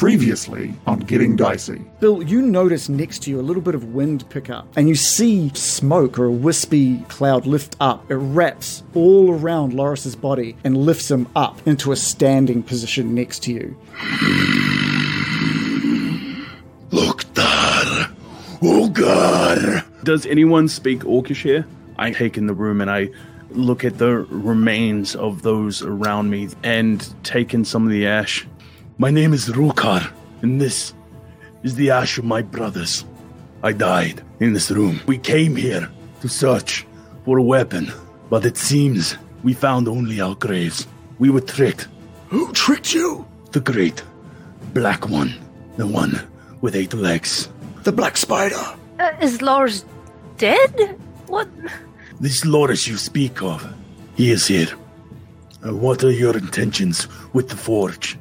Previously on Getting Dicey. Bill, you notice next to you a little bit of wind pick up, and you see smoke or a wispy cloud lift up. It wraps all around Loris's body and lifts him up into a standing position next to you. Loktar! Ogar! Does anyone speak Orcish here? I take in the room and I look at the remains of those around me and take in some of the ash. My name is Rukar, and this is the ash of my brothers. I died in this room. We came here to search for a weapon, but it seems we found only our graves. We were tricked. Who tricked you? The great black one, the one with eight legs. The Black Spider. Uh, is Lars dead? What? This Loris you speak of, he is here. Uh, what are your intentions with the forge?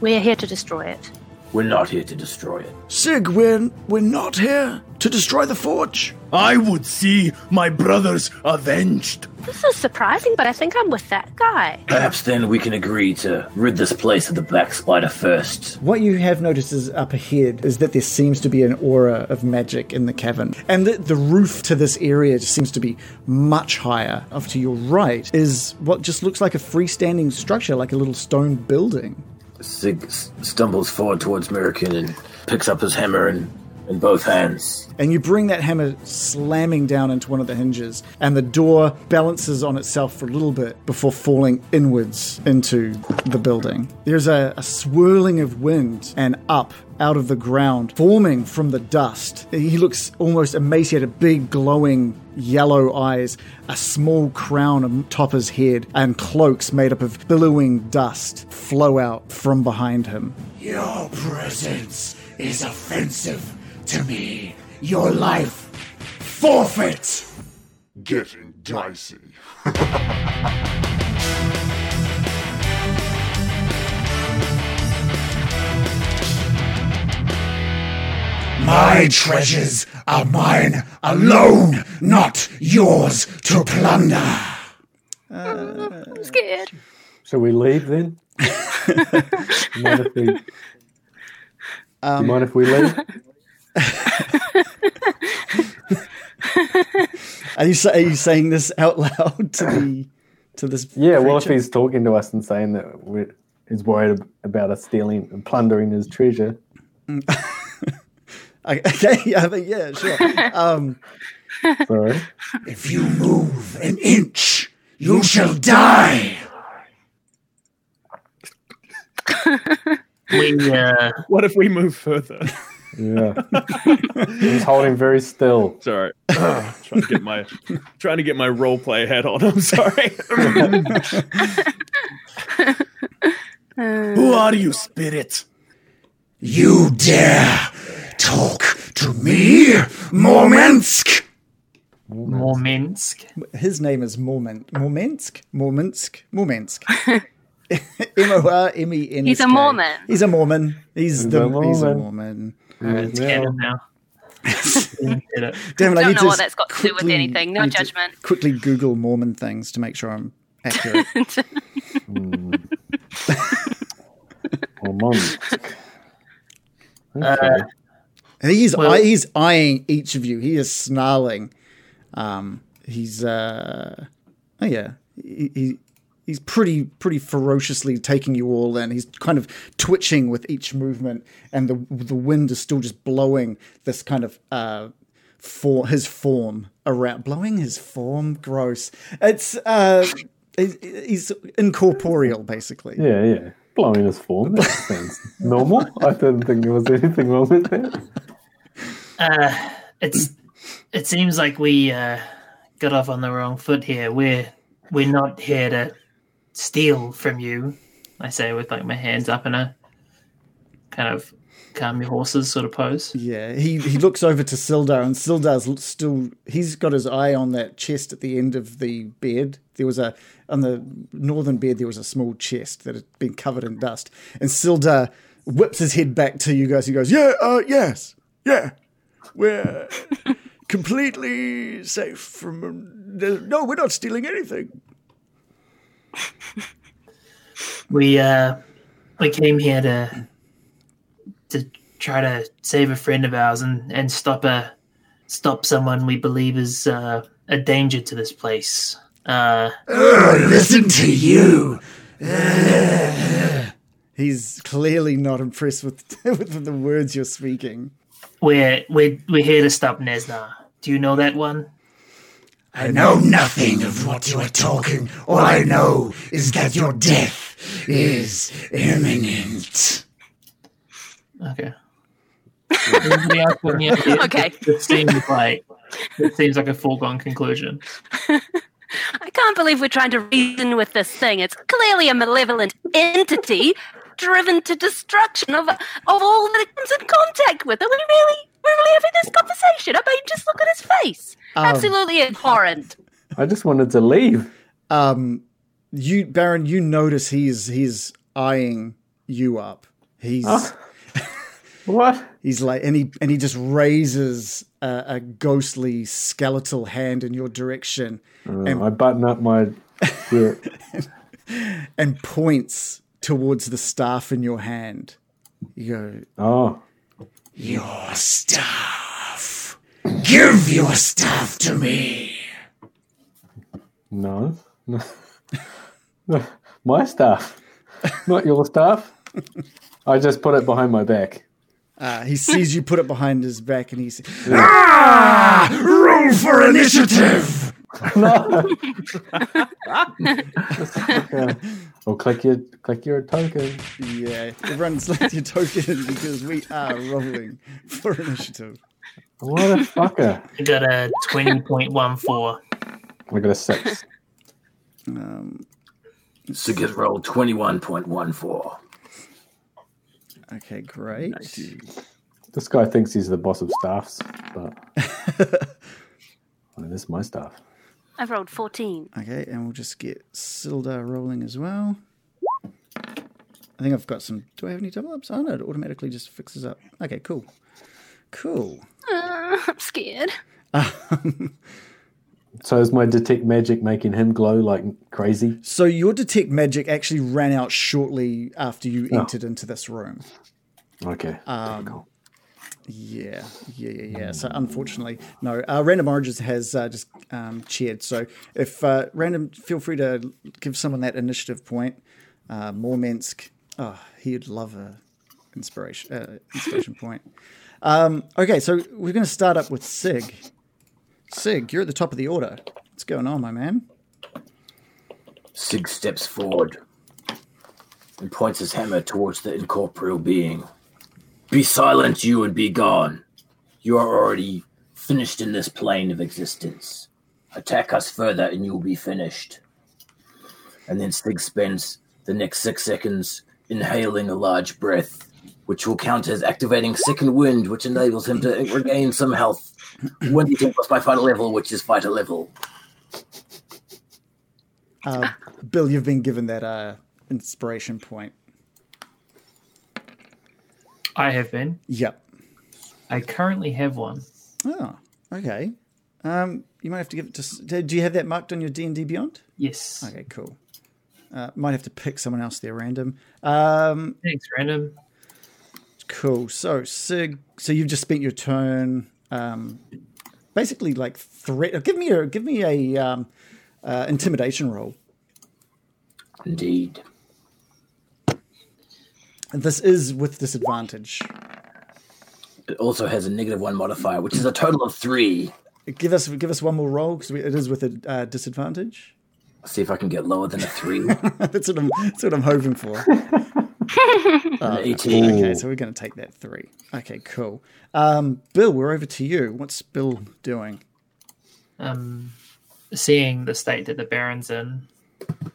We're here to destroy it. We're not here to destroy it. Sig, we're, we're not here to destroy the forge. I would see my brothers avenged. This is surprising, but I think I'm with that guy. Perhaps then we can agree to rid this place of the Black Spider first. What you have noticed is up ahead is that there seems to be an aura of magic in the cavern. And the, the roof to this area just seems to be much higher. Off to your right is what just looks like a freestanding structure, like a little stone building. Sig stumbles forward towards American and picks up his hammer in, in both hands. And you bring that hammer slamming down into one of the hinges, and the door balances on itself for a little bit before falling inwards into the building. There's a, a swirling of wind and up out of the ground, forming from the dust. He looks almost emaciated, big glowing yellow eyes, a small crown atop his head, and cloaks made up of billowing dust flow out from behind him. Your presence is offensive to me. Your life forfeit. Getting dicey. My treasures are mine alone, not yours to plunder. Uh, I'm scared. Shall we leave then? Mind if we, Do you mind if we leave? Are you, are you saying this out loud to the to this? Yeah, well, if he's talking to us and saying that we're, he's worried about us stealing and plundering his treasure, Okay, yeah, I think, yeah, sure. Um, sorry. If you move an inch, you shall die. We uh, What if we move further? Yeah. he's holding very still. Sorry, trying to get my trying to get my role play head on. I'm sorry. Who are you, spirit? You dare talk to me, Mormensk? Morminsk. his name is Mormen, Mormensk, Morminsk, Mormensk. M O R M E N. He's a Mormon. He's a Mormon. He's, He's the a he's a Mormon. Mormon. It's Yeah. canon now. Damn it! I Don't need know to what that's got to do with anything. No judgment. Quickly Google Mormon things to make sure I'm accurate. Or Monk. Uh, he's Well- he's eyeing each of you. He is snarling. Um, he's uh, oh yeah, he, he he's pretty pretty ferociously taking you all in. He's kind of twitching with each movement, and the the wind is still just blowing this kind of uh, for his form around, blowing his form. Gross. It's uh, he's, he's incorporeal basically. Yeah, yeah. Blowing his form. That sounds normal. I didn't think there was anything wrong with that. uh, it's it seems like we uh, got off on the wrong foot here. We're we're not here to steal from you. I say with like my hands up in a kind of calm your horses sort of pose. Yeah, he, he looks over to Sildar, and Sildar's still. He's got his eye on that chest at the end of the bed. There was a on the northern bed. There was a small chest that had been covered in dust, and Sildar whips his head back to you guys. He goes, "Yeah, uh, yes, yeah, we're completely safe from. No, we're not stealing anything. We uh we came here to to try to save a friend of ours and, and stop a stop someone we believe is uh, a danger to this place. Uh, Oh, listen to you. He's clearly not impressed with, with the words you're speaking. we're we're we're here to stop Nesna. Do you know that one? I know nothing of what you are talking. All I know is that your death is imminent. Okay. Anybody else got any ideas? Okay. It seems like it seems like a foregone conclusion. I can't believe we're trying to reason with this thing. It's clearly a malevolent entity driven to destruction of, of all that it comes in contact with. Are we really, we're really having this conversation? I mean, just look at his face. Absolutely abhorrent. I just wanted to leave. Um, you, Baron, you notice he's he's eyeing you up. He's What? he's like, and he and he just raises a, a ghostly skeletal hand in your direction Uh, I button up my shirt. and points towards the staff in your hand. You go, Oh, Your staff. Give your staff to me. no. no. No, My staff, not your staff. I just put it behind my back. uh, he sees you put it behind his back, and he's Ah! Roll for initiative. Okay. Or click your click your token. yeah. Everyone's like your token because we are rolling for initiative. What a fucker! I got a twenty point one four. I got a six. Um, Sig has rolled 21.14. okay, great. This guy thinks he's the boss of staffs, but well, this is my staff. I've rolled 14. Okay, and we'll just get Sildar rolling as well. I think I've got some. Do I have any double ups? Oh no, it automatically just fixes up. Okay, cool. Cool. Uh, I'm scared. So is my detect magic making him glow like crazy? So your detect magic actually ran out shortly after you entered into this room. Okay. Um, Yeah, yeah, yeah, yeah. So unfortunately, no. Uh, Random Origins has uh, just um, cheered. So if uh, Random, feel free to give someone that initiative point. Uh, Mormensk, oh, he'd love a inspiration uh, inspiration point. Um, okay, so we're going to start up with Sig. Sig, you're at the top of the order. What's going on, my man? Sig steps forward and points his hammer towards the incorporeal being. Be silent, you, and be gone. You are already finished in this plane of existence. Attack us further, and you will be finished. And then Sig spends the next six seconds inhaling a large breath, which will count as activating second wind, which enables him to regain some health. When he plus by fighter level, which is fighter level. Uh, Bill, you've been given that uh, inspiration point. I have been. Yep. I currently have one. Oh, okay. Um, you might have to give it to. Do you have that marked on your D and D Beyond? Yes. Okay, cool. Uh, might have to pick someone else there random. Um, Thanks, random. cool. So Sig, so you've just spent your turn, um, basically like threat. uh, Give me a give me a um, uh, intimidation roll. Indeed. And this is with disadvantage. It also has a negative one modifier, which is a total of three. Give us give us one more roll because it is with a uh, disadvantage. See if I can get lower than a three. that's what I'm that's what I'm hoping for. An 18. Okay, so we're going to take that three. Okay, cool. Um, Bill, we're over to you. What's Bill doing? Um, seeing the state that the Baron's in,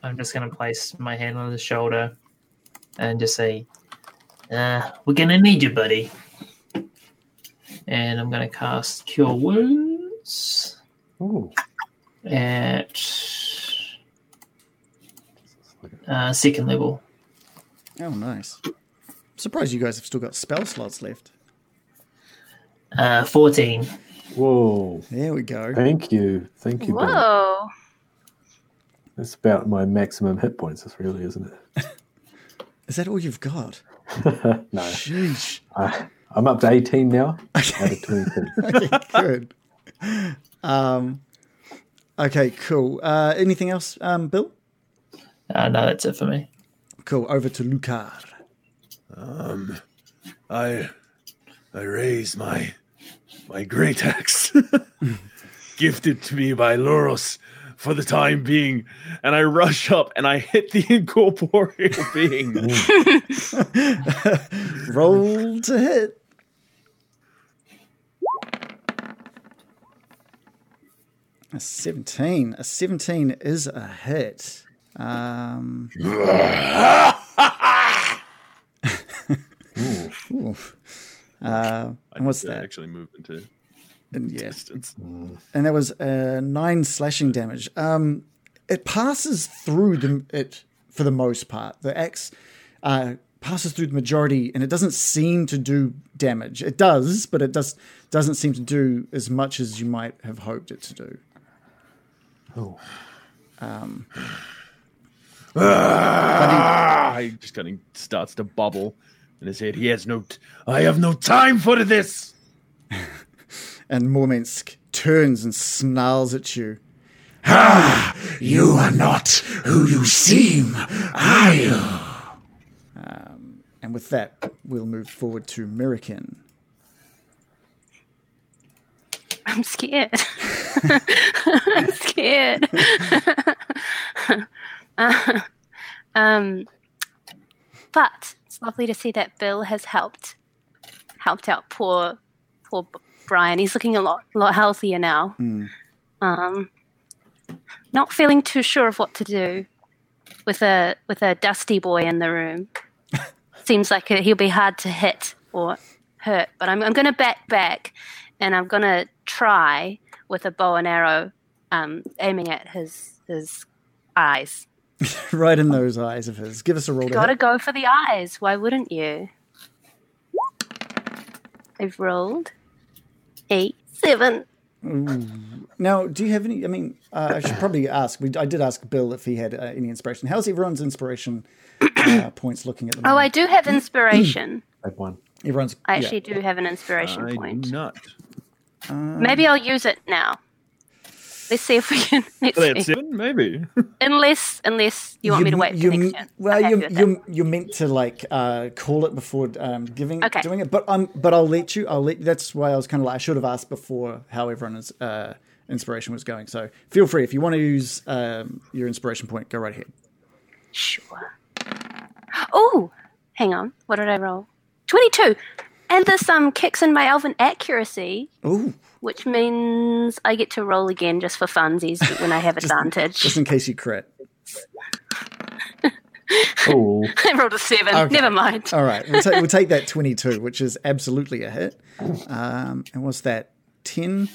I'm just going to place my hand on his shoulder and just say, uh, "We're going to need you, buddy." And I'm going to cast Cure Wounds Ooh. at uh, second level. Oh, nice. Surprised you guys have still got spell slots left. Uh, 14. Whoa. There we go. Thank you. Thank you, Bill. Whoa. That's about my maximum hit points, this really, isn't it? Is that all you've got? no. Sheesh. I, I'm up to 18 now. Out of 22. okay, good. Um, okay, cool. Uh, anything else, um, Bill? Uh, no, that's it for me. Cool. Over to Lucar. Um, I, I raise my, my great axe, gifted to me by Loris for the time being, and I rush up and I hit the incorporeal being. Roll to hit. A 17. A 17 is a hit. Um, ooh. Uh, and what's that? actually moved into And yeah, distance. and that was uh, nine slashing damage. Um, it passes through the it for the most part. The axe uh, passes through the majority, and it doesn't seem to do damage. It does, but it does doesn't seem to do as much as you might have hoped it to do. Ah, he just kind of starts to bubble in his head. He has no. T- I have no time for this. And Mormensk turns and snarls at you. Ah, you are not who you seem, are you? And with that, we'll move forward to Mirakin. I'm scared. I'm scared. Uh, um, but it's lovely to see that Bill has helped helped out poor poor B- Brian. He's looking a lot lot healthier now. Um, not feeling too sure of what to do with a with a dusty boy in the room. Seems like he'll be hard to hit or hurt, but I'm I'm going to back back, and I'm going to try with a bow and arrow, um, aiming at his his eyes. right in those eyes of his. Give us a roll to Gotta go for the eyes. Why wouldn't you? I've rolled eight, seven. Now, do you have any? I mean, uh, I should probably ask. We, I did ask Bill if he had uh, any inspiration. How's everyone's inspiration uh, points looking at the Oh, I do have inspiration. Had one. Everyone's. I yeah. actually do have an inspiration I point. do not. Maybe I'll use it now. Let's see if we can. Let's Well, that's see. seven, maybe. Unless, unless you want me to wait for you, next turn. Well, I'm you with you you meant to like uh, call it before um, giving Okay. doing it, but um, but I'll let you. I'll let. That's why I was kind of like I should have asked before how everyone's uh, inspiration was going. So feel free if you want to use um, your inspiration point, go right ahead. Sure. Oh, hang on. What did I roll? 22. And this um kicks in my elven accuracy, Oh, which means I get to roll again just for funsies when I have advantage. just in case you crit. Oh, I rolled a 7. Okay. Never mind. All right, we'll, ta- we'll take that 22, which is absolutely a hit. Um, and what's that? 10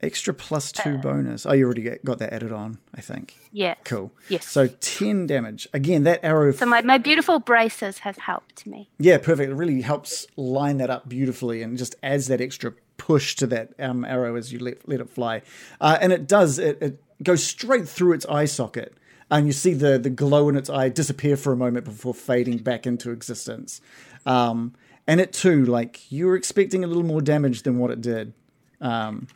extra plus 2 bonus. Oh, you already get, got that added on, I think. Yeah. Cool. Yes. So 10 damage. Again, that arrow. So my, my beautiful braces have helped me. yeah, perfect. It really helps line that up beautifully and just adds that extra push to that um, arrow as you let, let it fly. Uh, and it does, it, it goes straight through its eye socket. And you see the, the glow in its eye disappear for a moment before fading back into existence. Um, and it too, like you were expecting a little more damage than what it did. Um,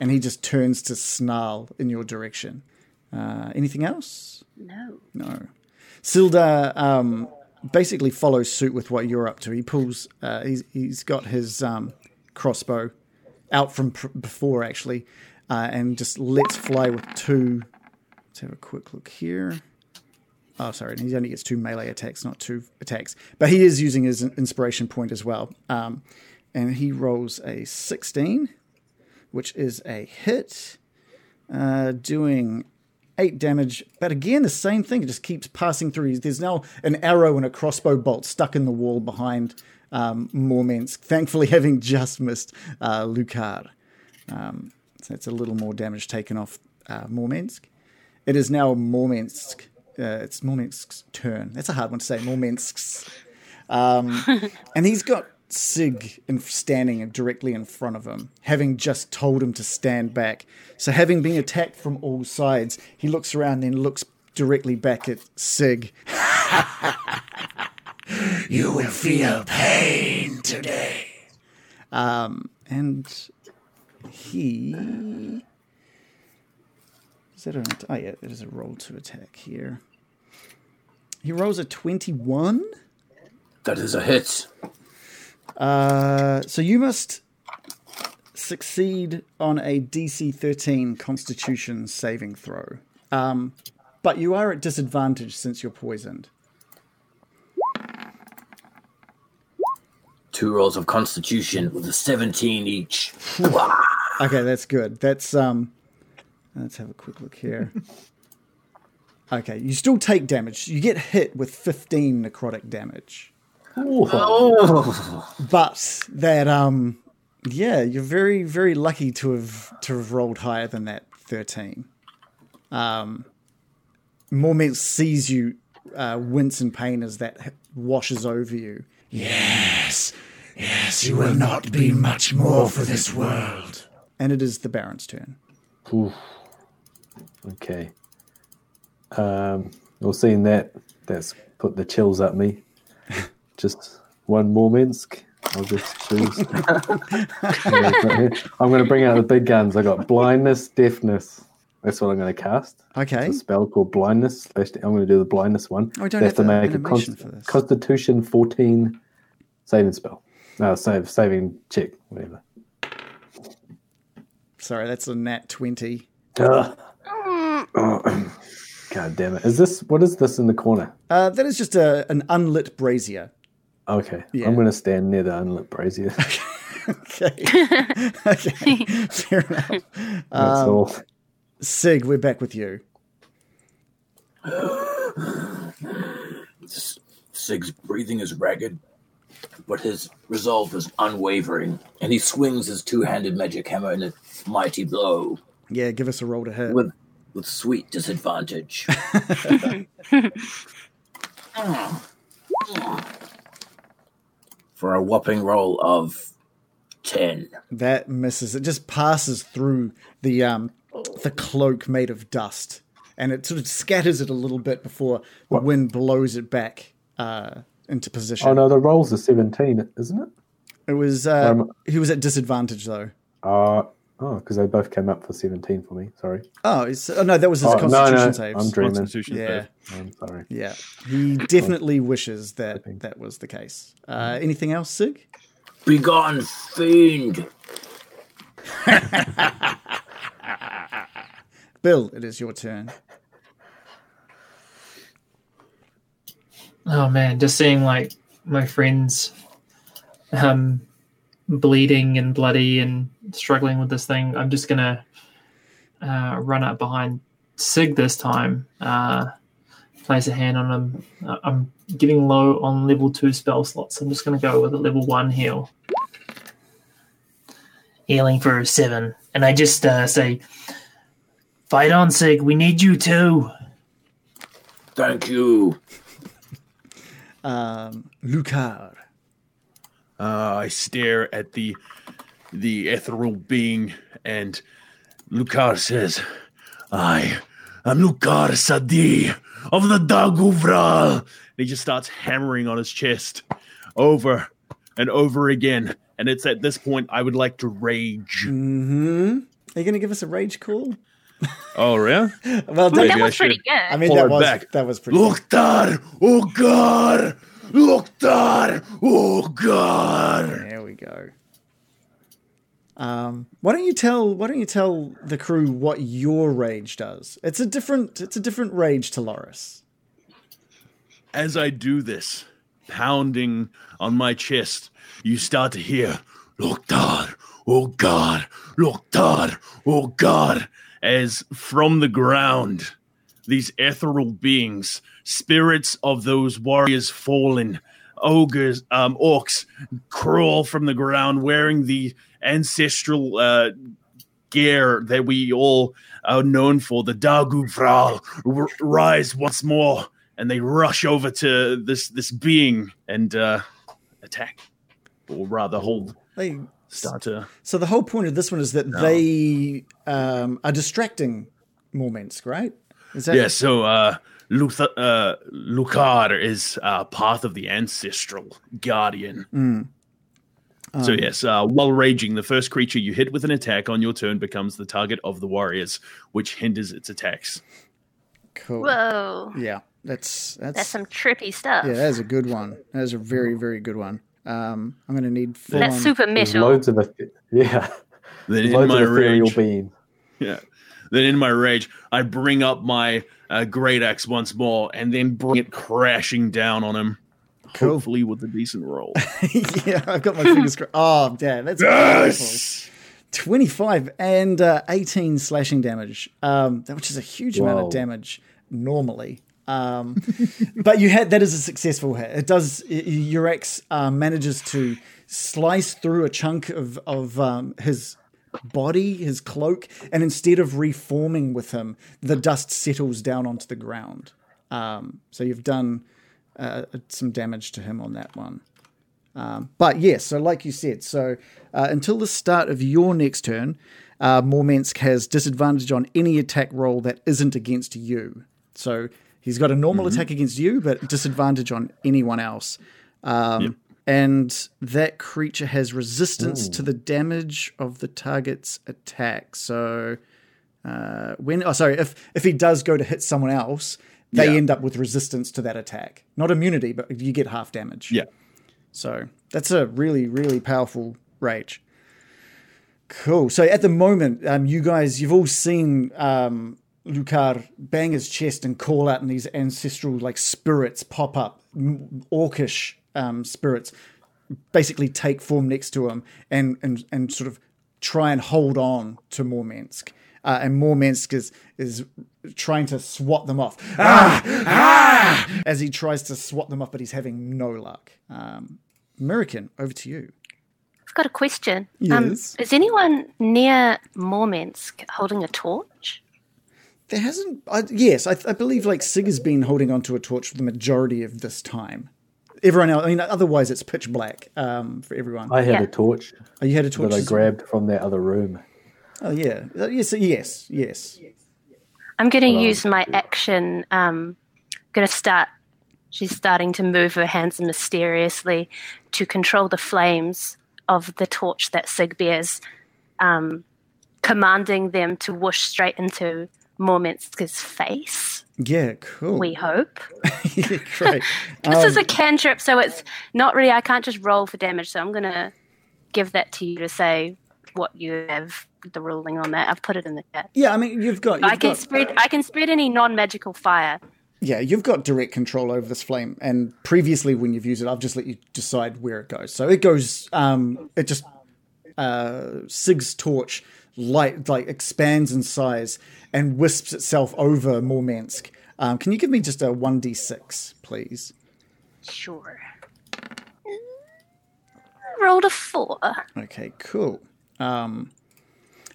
and he just turns to snarl in your direction. Uh, anything else? No. No. Sildar um, basically follows suit with what you're up to. He pulls. Uh, he's he's got his um, crossbow out from pr- before actually, uh, and just lets fly with two. Let's have a quick look here. Oh, sorry, he only gets two melee attacks, not two attacks. But he is using his inspiration point as well. Um, and he rolls a 16, which is a hit, uh, doing eight damage. But again, the same thing. It just keeps passing through. There's now an arrow and a crossbow bolt stuck in the wall behind um, Mormensk, thankfully having just missed uh, Lucar. Um, so it's a little more damage taken off uh, Mormensk. It is now Mormensk. Uh, it's Mormensk's turn. That's a hard one to say. Mormensk's. Um, and he's got Sig in, standing directly in front of him, having just told him to stand back. So, having been attacked from all sides, he looks around and looks directly back at Sig. You will feel pain today. Um, and he. Is that an. Oh, yeah, it is a roll to attack here. He rolls a 21. That is a hit. Uh, so you must succeed on a DC 13 Constitution saving throw. Um, but you are at disadvantage since you're poisoned. Two rolls of Constitution with a 17 each. Okay, that's good. That's um. Let's have a quick look here. Okay, you still take damage. You get hit with 15 necrotic damage. Oh, but that um yeah you're very very lucky to have to have rolled higher than that 13 um Morment sees you uh, wince in pain as that washes over you Yes, yes, you will not be much more for this world. and it is the baron's turn Oof. Okay. Um, well, seeing that, that's put the chills at me. Just one more Minsk. I'll just choose. I'm going to bring out the big guns. I got blindness, deafness. That's what I'm going to cast. okay It's a spell called blindness. slash- I'm going to do the blindness one. Oh, we don't They have to the make a animation const- for this. Constitution 14 saving spell. No, save saving check, whatever. sorry that's a nat 20 Ugh. Oh, God damn it! Is this what is this in the corner? uh, that is just a, an unlit brazier Okay, Yeah. I'm going to stand near the unlit brazier. okay okay fair enough That's Um, all. sig we're back with you Sig's breathing is ragged, but his resolve is unwavering, and he swings his two-handed magic hammer in a mighty blow yeah give us a roll to hit with with sweet disadvantage. For a whopping roll of ten. That misses. It just passes through the um the cloak made of dust, and it sort of scatters it a little bit before the wind blows it back uh, into position. Oh no, the rolls are 17, isn't it? It was uh, Um, he was at disadvantage though. Uh, oh, because they both came up for 17 for me. Sorry. Oh, it's, oh no, that was his Oh, constitution no, no, saves. I'm dreaming. Constitution yeah, save. I'm sorry. yeah. He definitely wishes that that was the case. Uh, anything else, Sig? Begone, fiend! Bill, it is your turn. Oh man, just seeing like my friends um bleeding and bloody and struggling with this thing, I'm just gonna uh, run up behind Sig this time. Uh, place a hand on him. Uh, I'm getting low on level two spell slots. I'm just gonna go with a level one heal. Healing for a seven. And I just uh, say, Fight on, Sig, we need you too. Thank you. Um, Lucar. Uh, I stare at the the ethereal being, and Lucar says, "I am Lucar Sadi of the Daguvral." And he just starts hammering on his chest over and over again. And it's at this point I would like to rage. Mm-hmm. Are you going to give us a rage call? Oh, really? Well, Maybe that I was pretty good. I mean, that was back. that was pretty. Loktar, oh God, Loktar, oh God. There we go. Um, why don't you tell Why don't you tell the crew what your rage does? It's a different It's a different rage to Loris. As I do this, pounding on my chest, you start to hear, Loktar, oh God, Loktar, oh God, as from the ground, these ethereal beings, spirits of those warriors fallen, ogres, um, orcs, crawl from the ground wearing the ancestral uh, gear that we all are known for, the Dagu Vral, r- rise once more, and they rush over to this this being and uh, attack, or rather, hold start to. so the whole point of this one is that they um, are distracting Mormensk, right? Is that Yeah, so uh, Luther, uh, Lucar is uh, part of the ancestral guardian. Mm. so Um, yes, uh, while raging, the first creature you hit with an attack on your turn becomes the target of the warriors, which hinders its attacks. cool? Whoa. Yeah, that's that's, That's some trippy stuff. yeah, that is a good one. That is a very very good one. Um, I'm going to need full That's on- super There's metal. loads of eth- yeah, Then in loads my of rage, beings. yeah. Then in my rage, I bring up my uh, great axe once more, and then bring it crashing down on him. Cool. Hopefully with a decent roll. yeah, I've got my fingers crossed. Oh, damn, that's beautiful. 25 and uh, 18 slashing damage, um, that- which is a huge amount of damage normally. Um, but you had that is a successful hit. It does. y- y- Your ex uh, manages to slice through a chunk of of um, his body, his cloak, and instead of reforming with him, the dust settles down onto the ground. Um, so you've done uh, some damage to him on that one. Um, but yes, so like you said, so uh, until the start of your next turn, uh, Mormensk has disadvantage on any attack roll that isn't against you. So he's got a normal attack against you, but disadvantage on anyone else. Um, And that creature has resistance to the damage of the target's attack. So uh, when, oh, sorry, if if he does go to hit someone else, they Yeah. end up with resistance to that attack. Not immunity, but you get half damage. Yeah. So that's a really, really powerful rage. Cool. So at the moment, um, you guys, you've all seen um, Lucar bang his chest and call out, and these ancestral like spirits pop up, m- orcish um, spirits, basically take form next to him and and and sort of try and hold on to Mormensk. Uh, and Mormensk is is trying to swat them off. As he tries to swat them off, but he's having no luck. Um, American, over to you. I've got a question. Yes. Um, is anyone near Mormensk holding a torch? There hasn't. I, yes, I, I believe like Sig has been holding onto a torch for the majority of this time. Everyone else, I mean, otherwise it's pitch black um, for everyone. I had Yeah. a torch oh, you had a torch. that I as- grabbed from that other room. Oh yeah, Uh, yes, yes, yes. I'm going to use my action. Um, going to start. She's starting to move her hands mysteriously to control the flames of the torch that Sig bears, um, commanding them to whoosh straight into Mormensk's face. Yeah, cool. We hope. Yeah, great. This is Um, a cantrip, so it's not really. I can't just roll for damage, so I'm going to give that to you to say what you have the ruling on that. I've put it in the chat. yeah, I mean, you've got. You've I can got spread. I can spread any non-magical fire. yeah, you've got direct control over this flame. And previously, when you've used it, I've just let you decide where it goes. So it goes. Um, it just uh, Sig's torch light like expands in size and wisps itself over Mormensk. Um, can you give me just a one d six, please? Sure. Rolled a four. Okay, cool. Um,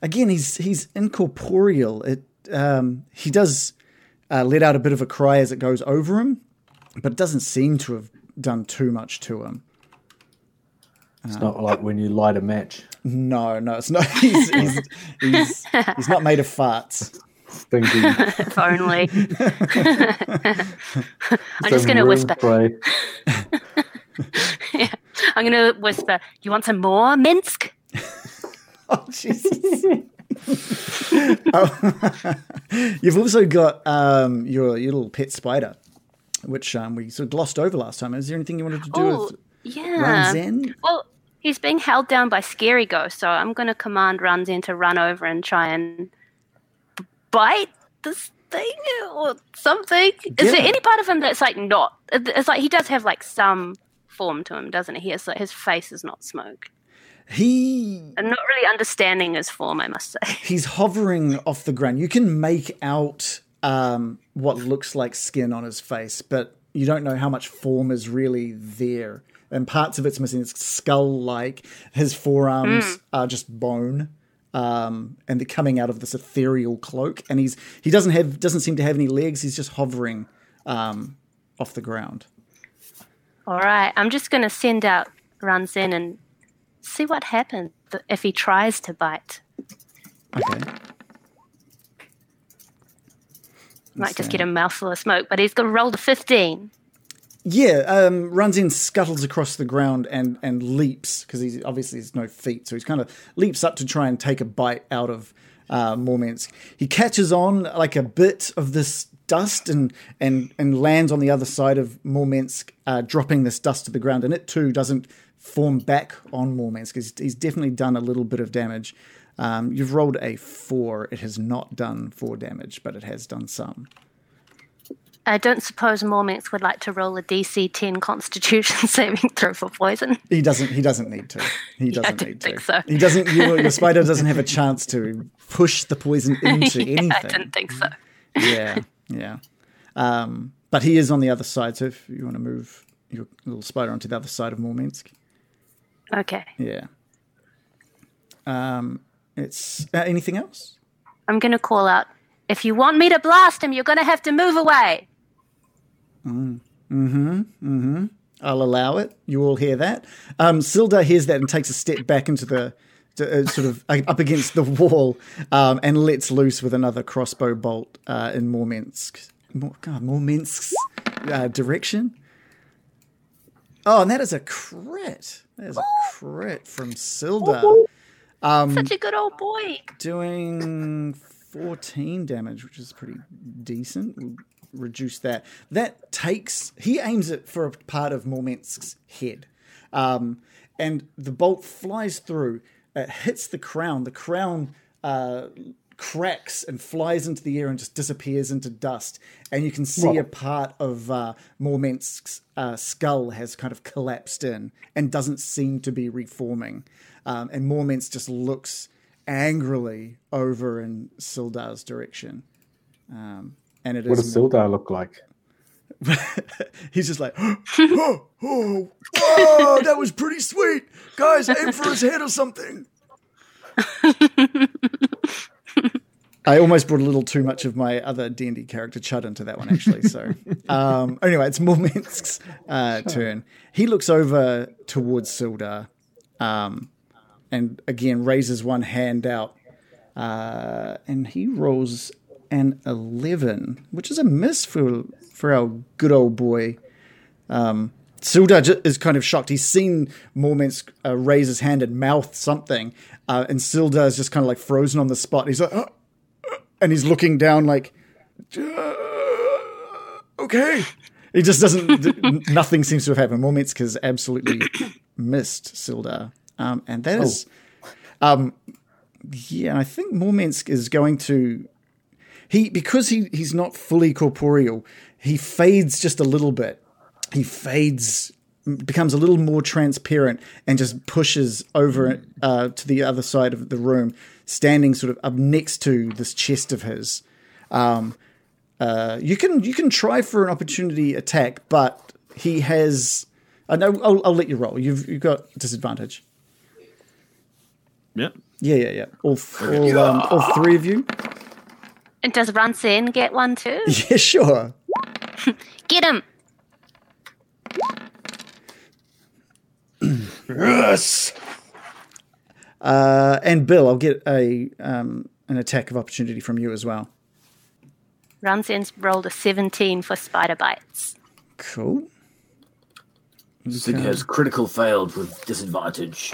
again, he's he's incorporeal. It um, he does uh, let out a bit of a cry as it goes over him, but it doesn't seem to have done too much to him. It's not like when you light a match. No, no, it's not. He's he's, he's, he's not made of farts. Thinking If only. I'm just going to whisper. spray. I'm going to whisper. You want some more Minsk? Oh Jesus! Oh. You've also got um, your your little pet spider, which um, we sort of glossed over last time. Is there anything you wanted to do Oh, with yeah. Ranzen? Well, he's being held down by Scary Ghost, so I'm going to command Runs in to run over and try and bite this thing or something. Is Yeah. there any part of him that's like not? It's like he does have like some form to him, doesn't he? Like, his face is not smoke. He I'm not really understanding his form, I must say. he's hovering off the ground. You can make out um, what looks like skin on his face, but you don't know how much form is really there. And parts of it's missing. It's skull like. His forearms are just bone. Um, and they're coming out of this ethereal cloak. And he's he doesn't have doesn't seem to have any legs. He's just hovering um, off the ground. All right, I'm just going to send out runs in and see what happens if he tries to bite. Okay. Might just get a mouthful of smoke, but he's got roll to 15. Yeah, um, runs in, scuttles across the ground, and and leaps because he's obviously has no feet, so he's kind of leaps up to try and take a bite out of uh. He catches on like a bit of this dust and and and lands on the other side of Mormensk, uh, dropping this dust to the ground, and it too doesn't form back on Mormensk. He's, he's definitely done a little bit of damage. Um, you've rolled a four. It has not done four damage, but it has done some. I don't suppose Mormix would like to roll a DC 10 Constitution saving throw for poison. He doesn't. He doesn't need to. He doesn't didn't need to. think so. He doesn't. Your, your spider doesn't have a chance to push the poison into yeah, anything. I didn't think so. Yeah, yeah. Um, but he is on the other side. So if you want to move your little spider onto the other side of Morminsk, Okay. yeah. Um, it's uh, anything else? I'm going to call out if you want me to blast him, you're going to have to move away. I'll allow it. You all hear that. Um, Sildar hears that and takes a step back into the, to, uh, sort of uh, up against the wall, um, and lets loose with another crossbow bolt uh, in Morminsk's, More, God, Morminsk's uh, direction. Oh, and that is a crit. That is a crit from Sildar, Such a good old boy. doing 14 damage, which is pretty decent. Reduce that. That takes. He aims it for a part of Mormensk's head. Um, and the bolt flies through. It hits the crown. The crown uh, cracks and flies into the air and just disappears into dust. And you can see a part of uh, Mormensk's uh, skull has kind of collapsed in and doesn't seem to be reforming. Um, and Mormensk just looks angrily over in Sildar's direction. Um, and it is What does Sildar look like? he's just like, oh, oh, oh, that was pretty sweet. Guys, aim for his head or something. I almost brought a little too much of my other D&D character Chud into that one, actually. So, um, anyway, it's Morminsk's uh, turn. He looks over towards Sildar um, and again raises one hand out uh, and he rolls an 11, which is a miss for, for our good old boy. Um, Sildar is kind of shocked. He's seen Morminsk uh, raise his hand and mouth something, uh, and Sildar is just kind of like frozen on the spot. He's like, "Uh, uh," and he's looking down like, "Uh, okay. He just doesn't. nothing seems to have happened. Morminsk has absolutely missed Sildar, um, and that is, um, yeah. I think Morminsk is going to he because he he's not fully corporeal. He fades just a little bit. He fades, becomes a little more transparent, and just pushes over uh, to the other side of the room, standing sort of up next to this chest of his. Um, uh, you can you can try for an opportunity attack, but he has. I know. I'll, I'll let you roll. You've you've got disadvantage. Yeah. Yeah, yeah, yeah. All all, um, all three of you. And does Runsin get one too? Yeah, sure. Get him! Yes! Uh, and Bill, I'll get a um, an attack of opportunity from you as well. Runsin's rolled a 17 for spider bites. Cool. Sig has critical failed with disadvantage.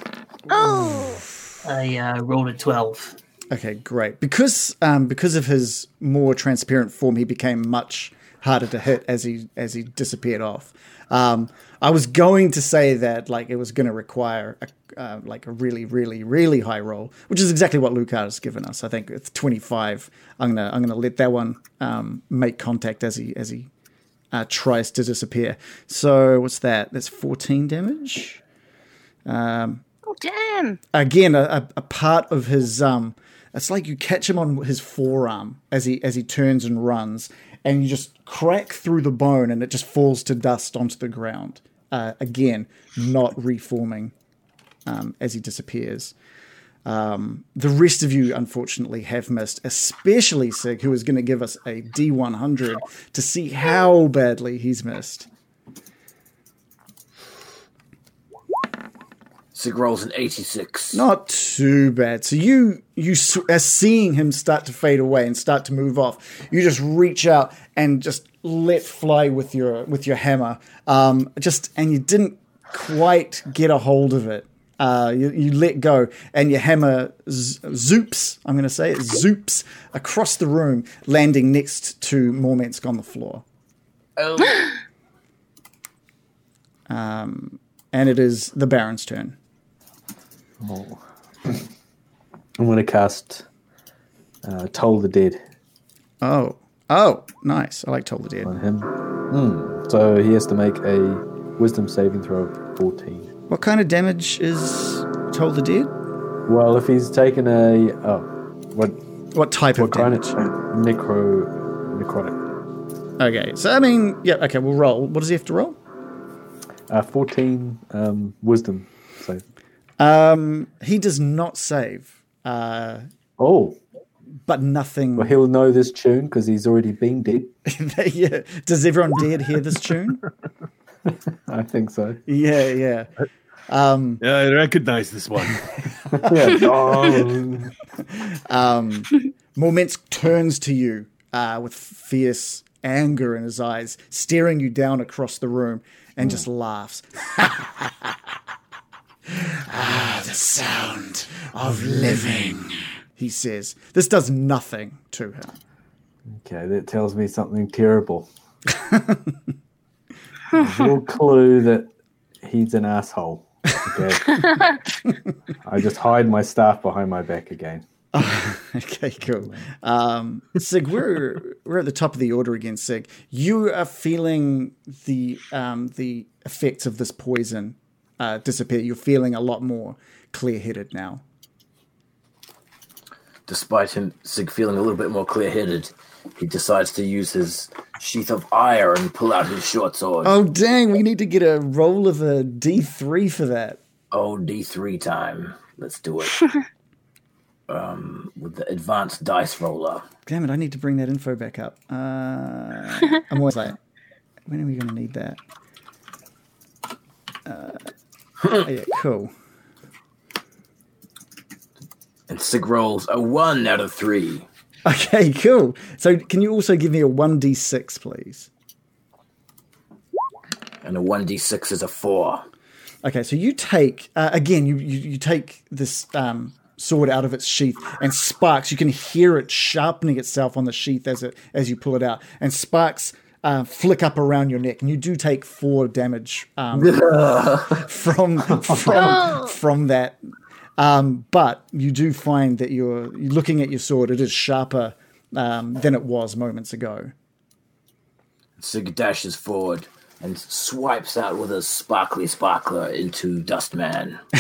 Oh! I uh, rolled a 12. Okay, great. Because um, because of his more transparent form, he became much harder to hit as he as he disappeared off. Um, I was going to say that like it was going to require a, uh, like a really really really high roll, which is exactly what Lucar has given us. I think it's twenty five. I'm gonna I'm gonna let that one um, make contact as he as he uh, tries to disappear. So what's that? That's fourteen damage. Um, Oh, damn! again a, a, a part of his um it's like you catch him on his forearm as he as he turns and runs and you just crack through the bone and it just falls to dust onto the ground uh, again not reforming um, as he disappears. Um, the rest of you unfortunately have missed especially sig who is going to give us a d100 to see how badly he's missed Sig rolls an 86. Not too bad. So you you as seeing him start to fade away and start to move off, you just reach out and just let fly with your with your hammer. Um, just and you didn't quite get a hold of it. Uh, you, you let go and your hammer z- zoops. I'm going to say it zoops across the room, landing next to Mormensk on the floor. Oh. Um, and it is the Baron's turn. Oh. I'm going to cast uh, Toll the Dead Oh, oh, nice. I like Toll the Dead. on him. Hmm. So he has to make a Wisdom saving throw of 14. What kind of damage is Toll the Dead? Well, if he's taken a oh, what What type what of damage? of necro necrotic? Okay, so I mean, yeah, okay, we'll roll. What does he have to roll? Uh, 14 um, Wisdom save. Um, he does not save, uh, Oh, but nothing. well, he'll know this tune because he's already been dead. yeah. Does everyone dead hear this tune? I think so. Yeah, yeah. Um, Yeah, I recognize this one. yeah. Oh. um, Mormensk turns to you uh, with fierce anger in his eyes, staring you down across the room, and just laughs. Ah, the sound of living. He says, "This does nothing to him." Okay, that tells me something terrible. A little clue that he's an asshole. Okay. I just hide my staff behind my back again. okay, cool. Um, Sig, we're we're at the top of the order again. Sig, you are feeling the um, the effects of this poison uh, disappear. You're feeling a lot more clear headed now. Despite him Sig feeling a little bit more clear headed, he decides to use his sheath of ire and pull out his short sword. Oh dang! We need to get a roll of a D three for that. Oh, D3 time. Let's do it. um, with the advanced dice roller. Damn it! I need to bring that info back up. Uh, I'm always like, when are we going to need that? Uh, yeah, cool. And Sig rolls a 1 out of 3. Okay, cool. So, can you also give me a one D six, please? And a 1d6 is a 4. Okay, so you take uh, again. You, you you take this um, sword out of its sheath, and sparks. You can hear it sharpening itself on the sheath as it as you pull it out, and sparks uh, flick up around your neck, and you do take four damage um, from from from that. Um, but you do find that you're, you're looking at your sword; it is sharper um, than it was moments ago. Sig dashes forward and swipes out with a sparkly sparkler into Dustman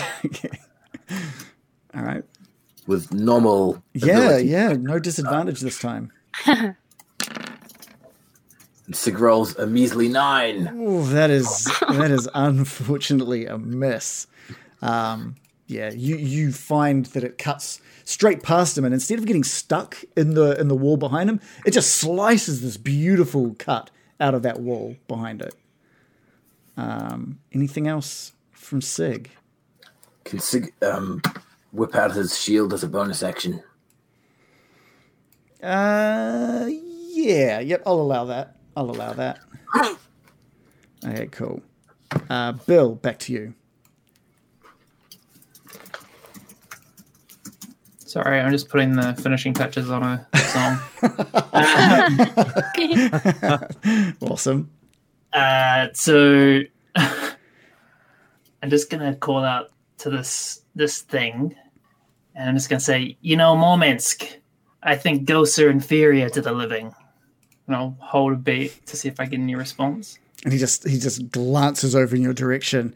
All right. with normal. Yeah, ability. yeah. No disadvantage this time. And Sig rolls a measly 9. Oh, that is that is unfortunately a miss. Um, yeah, you you find that it cuts straight past him, and instead of getting stuck in the in the wall behind him, it just slices this beautiful cut out of that wall behind it. Um, anything else from Sig? Can Sig um, whip out his shield as a bonus action? Uh, yeah, yep, I'll allow that. I'll allow that. Okay, cool. Uh, Bill, back to you. Sorry, I'm just putting the finishing touches on a song. Awesome. Uh, so I'm just gonna call out to this this thing, and I'm just gonna say, you know, Mormensk, I think ghosts are inferior to the living. And I'll hold a beat to see if I get any response. and he just he just glances over in your direction.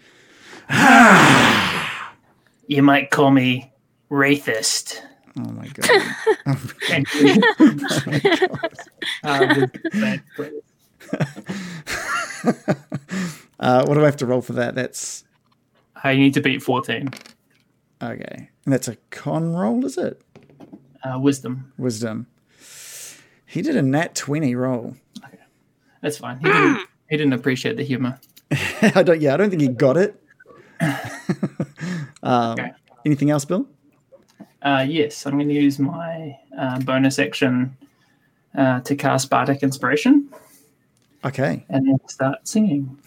You might call me Wraithist. Oh my god! Uh, uh, what do I have to roll for that? That's I need to beat 14. okay, and that's a con roll, is it? Uh, wisdom. Wisdom. He did a nat twenty roll. That's fine. He didn't, he didn't appreciate the humor. I don't. Yeah, I don't think he got it. Um, Okay. Anything else, Bill? Uh, yes, I'm going to use my uh, bonus action uh, to cast Bardic Inspiration Okay. and then start singing.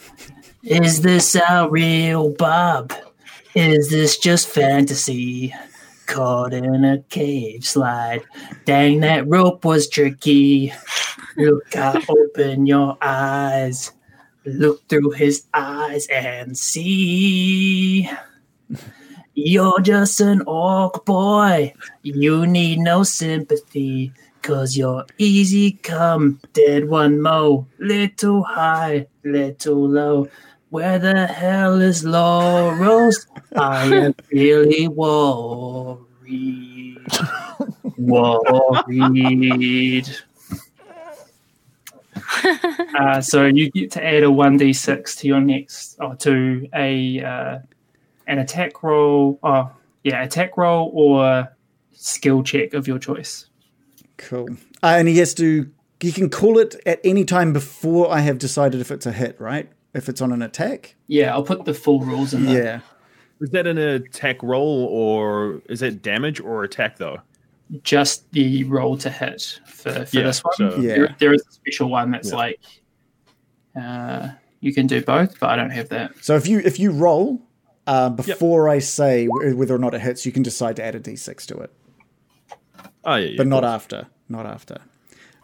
Is this our real Bob? Is this just fantasy? Caught in a cave slide. Dang, that rope was tricky. Look out, open your eyes. Look through his eyes and see. You're just an orc boy. You need no sympathy. Cause you're easy come, dead one mo. Little high, little low. Where the hell is Loris? I am really worried. worried. uh, so you get to add a 1d6 to your next, or to a uh, an attack roll. Oh, yeah, attack roll or skill check of your choice. Cool. Uh, and he has to. He can call it at any time before I have decided if it's a hit, right? If it's on an attack. Yeah, I'll put the full rules in there. Yeah. Is that an attack roll or is that damage or attack though? Just the roll to hit for, for Yeah, this one. so- Yeah. There, there is a special one that's Yeah. like uh, you can do both, but I don't have that. So if you if you roll uh, before I say whether or not it hits, you can decide to add a d6 to it, Oh yeah, yeah but not after. Not after.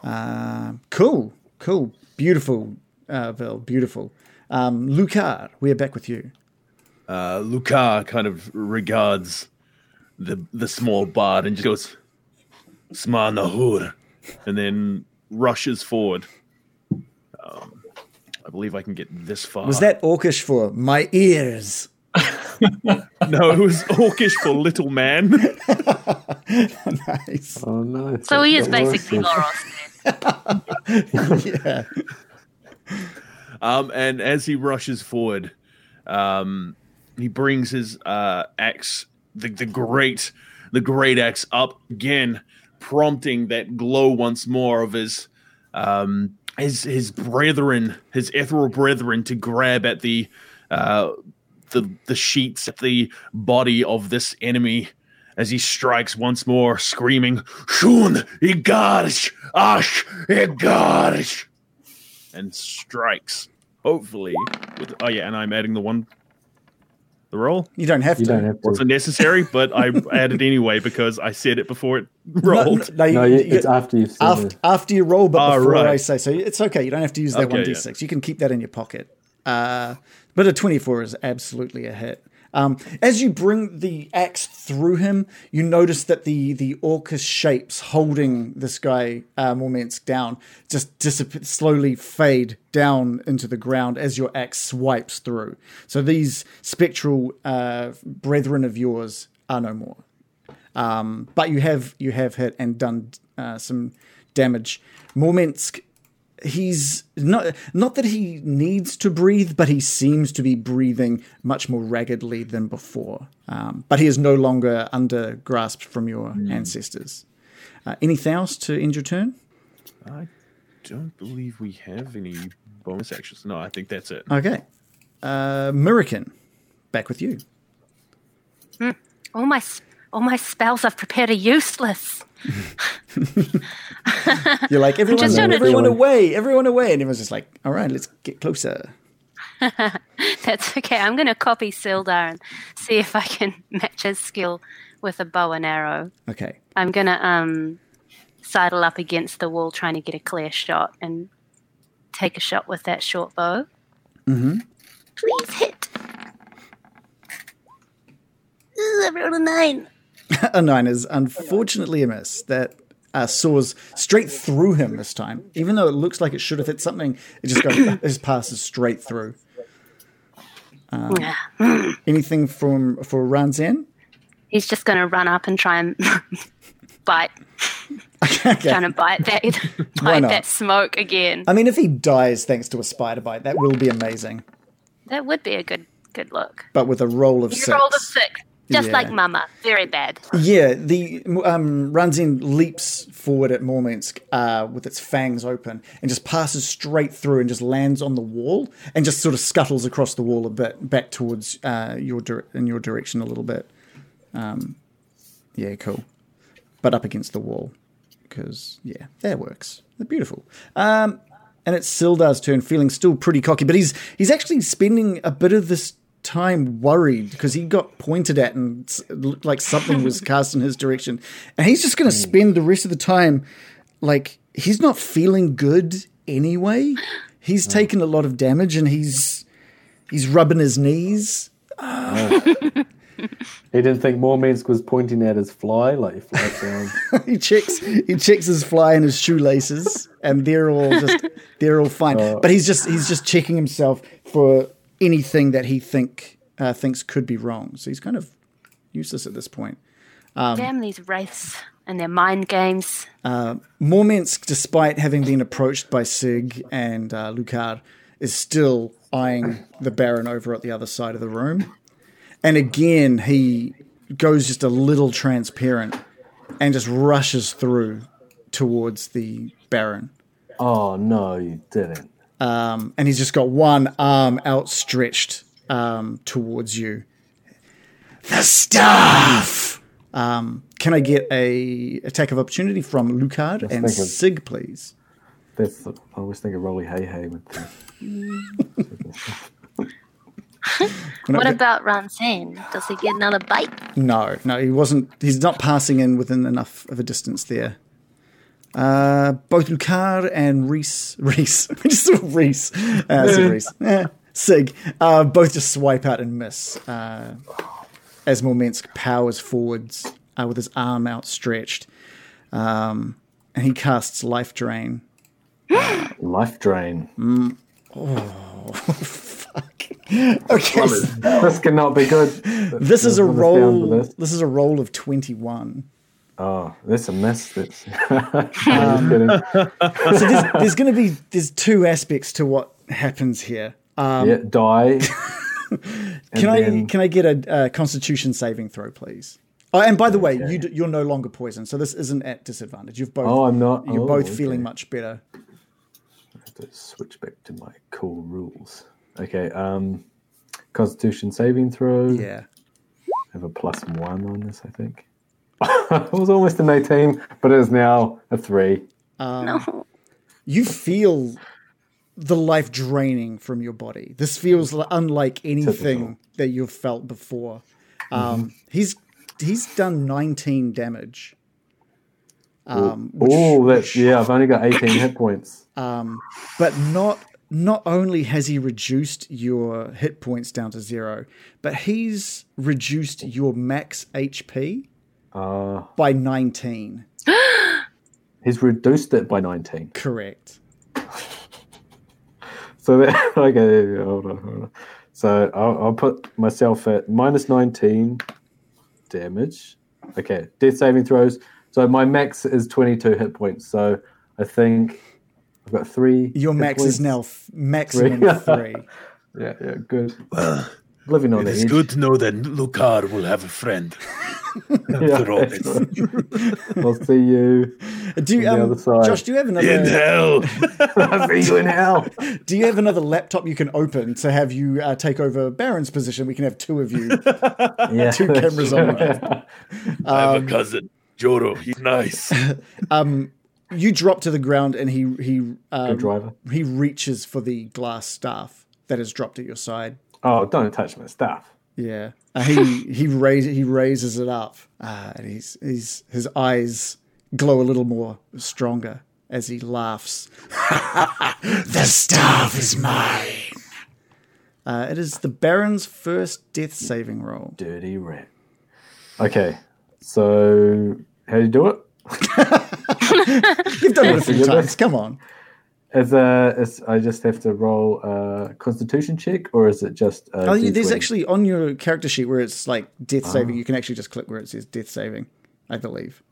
Uh, cool. Cool. Beautiful, uh, Bill. Beautiful. Um, Loktar, we are back with you. uh, Loktar kind of regards the the small bard and just goes, "Sma nahur," and then rushes forward. Um, I believe I can get this far. Was that orcish for my ears? no? It was orcish for little man. nice. Oh no. So he is basically then. Loris. yeah. Um, and as he rushes forward, um, he brings his uh, axe, the, the great, the great axe, up again, prompting that glow once more of his, um, his his brethren, his ethereal brethren, to grab at the, uh, the the sheets at the body of this enemy. As he strikes once more, screaming, "Shun igarish, ash igarish!" and strikes. Hopefully, with, oh yeah, and I'm adding the one, the roll. You don't have You to. don't have to. Wasn't necessary, but I added anyway because I said it before it rolled. no, you- No, you, you- it's after you've said after, it. after you roll, but Oh, before right. I say so. It's okay. You don't have to use that Okay, one d six. You can keep that in your pocket. Uh, but a twenty four is absolutely a hit. Um, as you bring the axe through him, you notice that the the orcish shapes holding this guy uh, Mormensk down just slowly fade down into the ground as your axe swipes through. So these spectral uh, brethren of yours are no more um, but you have you have hit and done uh, some damage. Mormensk, he's not not that he needs to breathe, but he seems to be breathing much more raggedly than before. Um, but he is no longer under grasp from your ancestors. Uh, anything else to end your turn? I don't believe we have any bonus actions. No, I think that's it. Okay, uh, Mirakin, back with you. All my s- all my spells I've prepared are useless. You're like everyone, just to- everyone away, everyone away, and everyone's just like, all right, let's get closer. That's okay. I'm going to copy Sildar and see if I can match his skill with a bow and arrow. Okay, I'm going to um, sidle up against the wall trying to get a clear shot and take a shot with that short bow. Mm-hmm. Please hit. Ooh, I rolled a nine. a nine is unfortunately a miss. That uh, soars straight through him this time. Even though it looks like it should have hit something, it just goes, it just passes straight through. Anything from for Ranzan? He's just going to run up and try and bite, okay. trying to bite that, bite that smoke again. I mean, if he dies thanks to a spider bite, that will be amazing. That would be a good good look. But with a roll of You six, rolled a six. Just Yeah. like Mama. Very bad. Yeah, the um, Ranzin leaps forward at Mormensk uh, with its fangs open and just passes straight through and just lands on the wall and just sort of scuttles across the wall a bit back towards uh, your dir- in your direction a little bit. Um, yeah, cool, but up against the wall because yeah, that works. They're beautiful. Um, and it's Sildar's turn, feeling still pretty cocky, but he's he's actually spending a bit of this time worried because he got pointed at and looked like something was cast in his direction, and he's just going to hmm. spend the rest of the time like he's not feeling good anyway. He's oh. taken a lot of damage and he's he's rubbing his knees. He didn't think Mormensk was pointing at his fly, like he flies down. he checks he checks his fly and his shoelaces and they're all just they're all fine uh. but he's just he's just checking himself for anything that he think uh, thinks could be wrong so he's kind of useless at this point Damn these wraiths and their mind games. Mormensk, despite having been approached by Sig and uh, Loktar, is still eyeing the Baron over at the other side of the room. And again, he goes just a little transparent and just rushes through towards the Baron. oh no, you didn't. Um, and he's just got one arm outstretched um, towards you. The staff! Can I get a attack of opportunity from Loktar and think of- Sig, please? That's I always think of Rolly Hey Hey with the, What about Ransan? Does he get another bite? No, no, he wasn't. He's not passing in within enough of a distance there. Uh, both Loktar and Reese, Reese, we just saw Reese, uh, Sig, Reese, eh, Sig, uh, both just swipe out and miss. Uh, as Mormensk powers forwards uh, with his arm outstretched, um, and he casts Life Drain. Life Drain. Mm. Oh, fuck. Okay, this cannot be good. this is a roll. this. This is a roll of twenty-one. Oh, that's a mess. Just kidding. So there's, there's going to be there's two aspects to what happens here. Um, yeah, die. Can I then- can I get a, a Constitution saving throw, please? Oh, and by the way, you d- you're no longer poisoned, so this isn't at disadvantage. You've both. Oh, I'm not. You're Oh, both okay. feeling much better. I have to switch back to my cool rules. Okay. Um, Constitution saving throw. Yeah. I have a plus one on this. I think. it was almost an 18, but it is now a three. No. You feel the life draining from your body. This feels unlike anything that you've felt before. Um, He's he's done 19 damage. Um, oh, that's yeah. I've only got 18 hit points. but not not only has he reduced your hit points down to zero, but he's reduced your max HP Uh, by 19. he's reduced it by 19. Correct. So that, okay, hold on, hold on. So I'll, I'll put myself at minus 19 damage. Okay, death saving throws. So my max is 22 hit points. So I think I've got three. Your hit max is now th- maximum Three. three. Yeah, yeah, good. Living on It the is edge. good to know that Loktar will have a friend. Yeah, After all this. I'll see you. Do you, On the um, other side. Josh? Do you have another? In another? hell. I'll see you in hell. Do you have another laptop you can open to have you uh, take over Baron's position? We can have two of you. Yeah, Two cameras on you. I Um, have a cousin, Joro. He's nice. You drop to the ground, and he he um, driver. he reaches for the glass staff that is dropped at your side. Oh, don't touch my stuff. Yeah, uh, he he raise, he raises it up, uh, and he's he's his eyes glow a little more stronger as he laughs. The staff is mine. Uh, it is the Baron's first death saving roll. Dirty rat. Okay, so how do you do it? You've done it a few times. Come on. Is uh, is I just have to roll a Constitution check, or is it just? A Oh, yeah, there's D20? actually on your character sheet where it's like death Ah. saving. You can actually just click where it says death saving. I believe.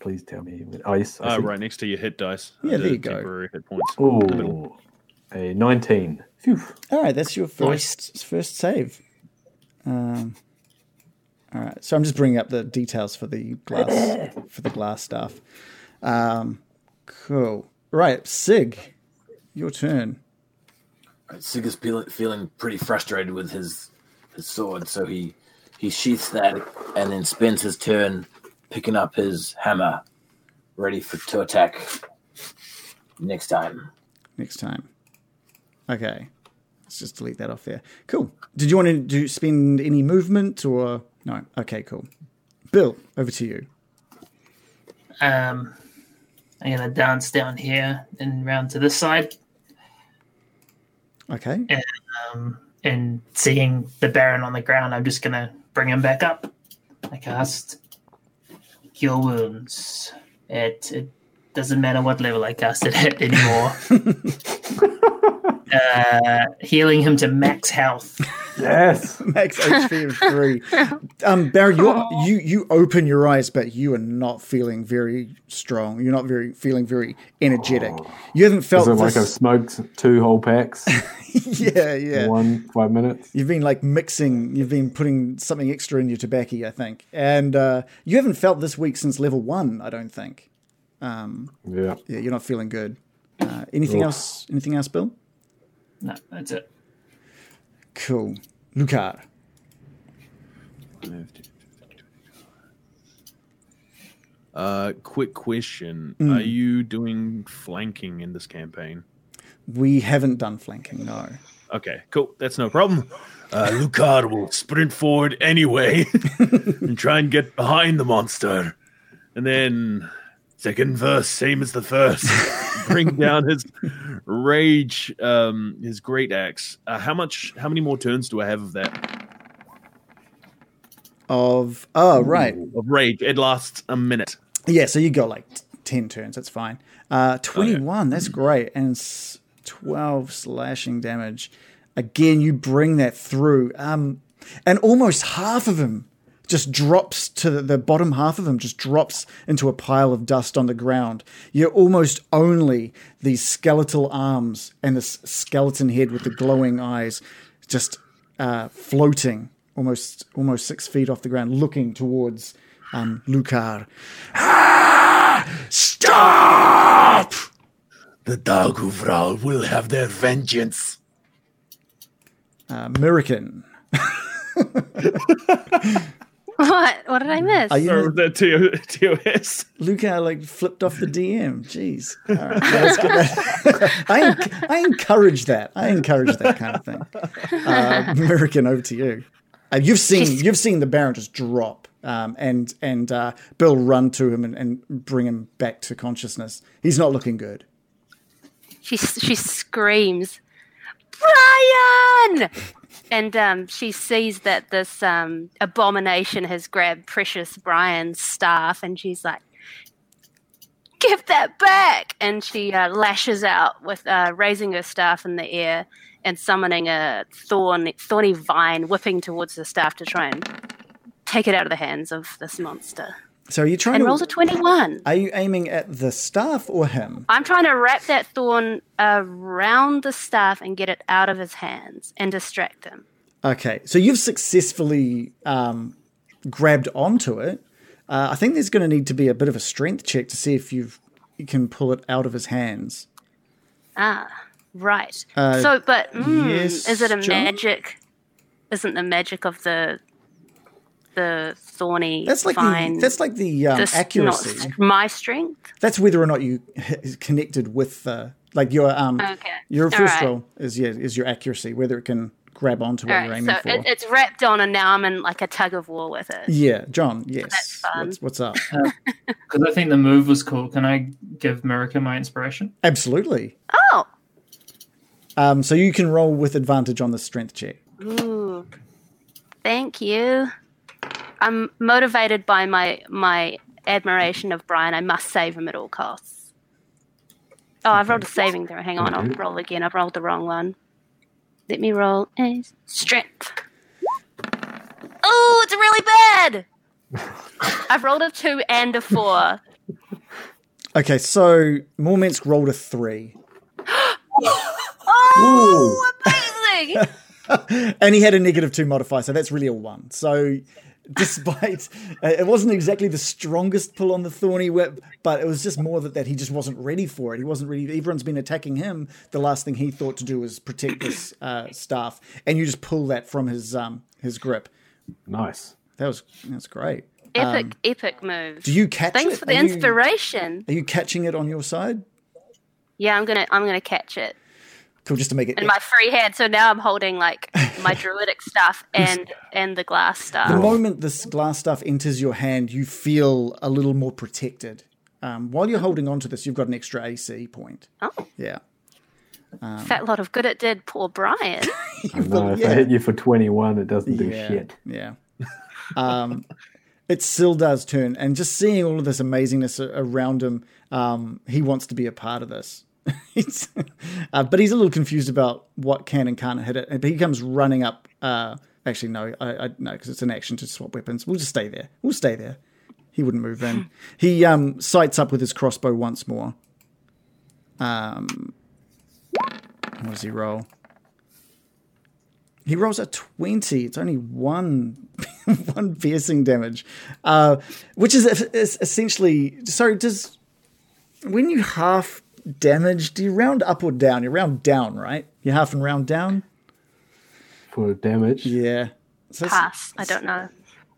Please tell me. Oh yes. Uh, right next to your hit dice. Yeah, there you go. Temporary hit points. In. Ooh, a nineteen. Phew. All right, that's your first first save. Um, All right. So I'm just bringing up the details for the glass for the glass stuff. Um, cool. Right, Sig, your turn. Sig is feeling, feeling pretty frustrated with his his sword, so he he sheaths that and then spends his turn picking up his hammer, ready for to attack next time. Next time. Okay. Let's just delete that off there. Cool. Did you want to do spend any movement or no? Okay, cool. Bill, over to you. Um, I'm gonna dance down here and round to this side, Okay. um, and seeing the Baron on the ground, I'm just gonna bring him back up. I cast Cure Wounds. It, it doesn't matter what level I cast it at anymore. uh, healing him to max health. Yes. Max HP of three. Um, Barry, you you you open your eyes, but you are not feeling very strong. You're not very feeling very energetic. You haven't felt Is it like this. I've smoked two whole packs yeah, yeah. one five minutes? You've been like mixing. You've been putting something extra in your tobacco, I think, and uh, you haven't felt this week since level one. I don't think. Um, Yeah. Yeah, you're not feeling good. Uh, anything Oof. else? Anything else, Bill? No, that's it. Cool. Loktar. Uh, quick question: Hmm. Are you doing flanking in this campaign? We haven't done flanking, no. Okay, cool. That's no problem. Uh, Loktar will sprint forward anyway and try and get behind the monster. And then, second verse, same as the first. Bring down his rage, um, his great axe. Uh, how much? How many more turns do I have of that? Of oh right, Of rage. It lasts a minute. yeah. So you got like ten turns. That's fine. Uh, Twenty-one. That's great. And twelve slashing damage. Again, you bring that through. Um, and almost half of him just drops to the, bottom half of him just drops into a pile of dust on the ground. You're almost only these skeletal arms and this skeleton head with the glowing eyes just uh, floating almost almost six feet off the ground, looking towards um, Loktar. Stop! The Daguvral will have their vengeance. Uh, Mirakin. What? What did I miss? Are you Or the TO- TOS. Luca like flipped off the DM. Jeez. All right, let's get that. I, en- I encourage that. I encourage that kind of thing. Uh, Mirakin, over to you. Uh, you've seen She's- you've seen the Baron just drop, um, and and uh, Bill run to him and, and bring him back to consciousness. He's not looking good. she she screams, Brian! And um, she sees that this um, abomination has grabbed precious Brian's staff, and she's like, "Give that back!" And she uh, lashes out with uh, raising her staff in the air and summoning a thorn, thorny vine, whipping towards the staff to try and take it out of the hands of this monster. So are you trying And to? rolls a twenty-one. Are you aiming at the staff or him? I'm trying to wrap that thorn around the staff and get it out of his hands and distract him. Okay, so you've successfully um, grabbed onto it. Uh, I think there's going to need to be a bit of a strength check to see if you've you can pull it out of his hands. Ah, right. Uh, so, but mm, yes, is it a John? magic? Isn't the magic of the the thorny That's like vine? the that's like the um, this- accuracy. not my strength. That's whether or not you h- connected with the like your um Okay. your All first right. roll is yeah is your accuracy whether it can grab onto what All you're aiming so for. it, it's wrapped on, and now I'm in like a tug of war with it. yeah, John. Yes. that's fun. What's, what's up? Because I think the move was cool. Can I give Miraca my inspiration? Absolutely. Oh, Um, so you can roll with advantage on the strength check. ooh, thank you. I'm motivated by my my admiration of Brian. I must save him at all costs. Oh, I've rolled a saving throw. Hang on, I'll roll again. I've rolled the wrong one. Let me roll a strength. Oh, it's really bad. I've rolled a two and a four. Okay, so Mormensk rolled a three, Oh, amazing! and he had a negative two modifier, so that's really a one. So despite uh, it wasn't exactly the strongest pull on the thorny whip, but it was just more that, that he just wasn't ready for it. He wasn't ready. Everyone's been attacking him. The last thing he thought to do was protect this uh, staff, and you just pull that from his um, his grip. Nice. That was that's great. Epic, epic move. Do you catch Thanks it? for the Are you- inspiration. Are you catching it on your side? Yeah, I'm gonna I'm gonna catch it Cool, just to make it. in my free hand. So now I'm holding like my druidic stuff and and the glass stuff. the moment this glass stuff enters your hand, you feel a little more protected. Um, while you're holding on to this, you've got an extra AC point. Oh, Yeah. fat lot of good it did, poor Brian. I know. Well, if yeah. I hit you for 21, it doesn't do yeah, shit. Yeah. Um, it still does turn, and just seeing all of this amazingness around him, um, he wants to be a part of this. Uh, but he's a little confused about what can and can't hit it. But he comes running up. Uh, actually, no, I, I no, because it's an action to swap weapons. We'll just stay there. We'll stay there. He wouldn't move in. He um, sights up with his crossbow once more. Um, what does he roll? He rolls a 20. It's only one one piercing damage, uh, which is, is essentially. Sorry, does. When you half damage, do you round up or down? You round down, right? You half and round down? For damage. Yeah. So it's- Pass. I don't know.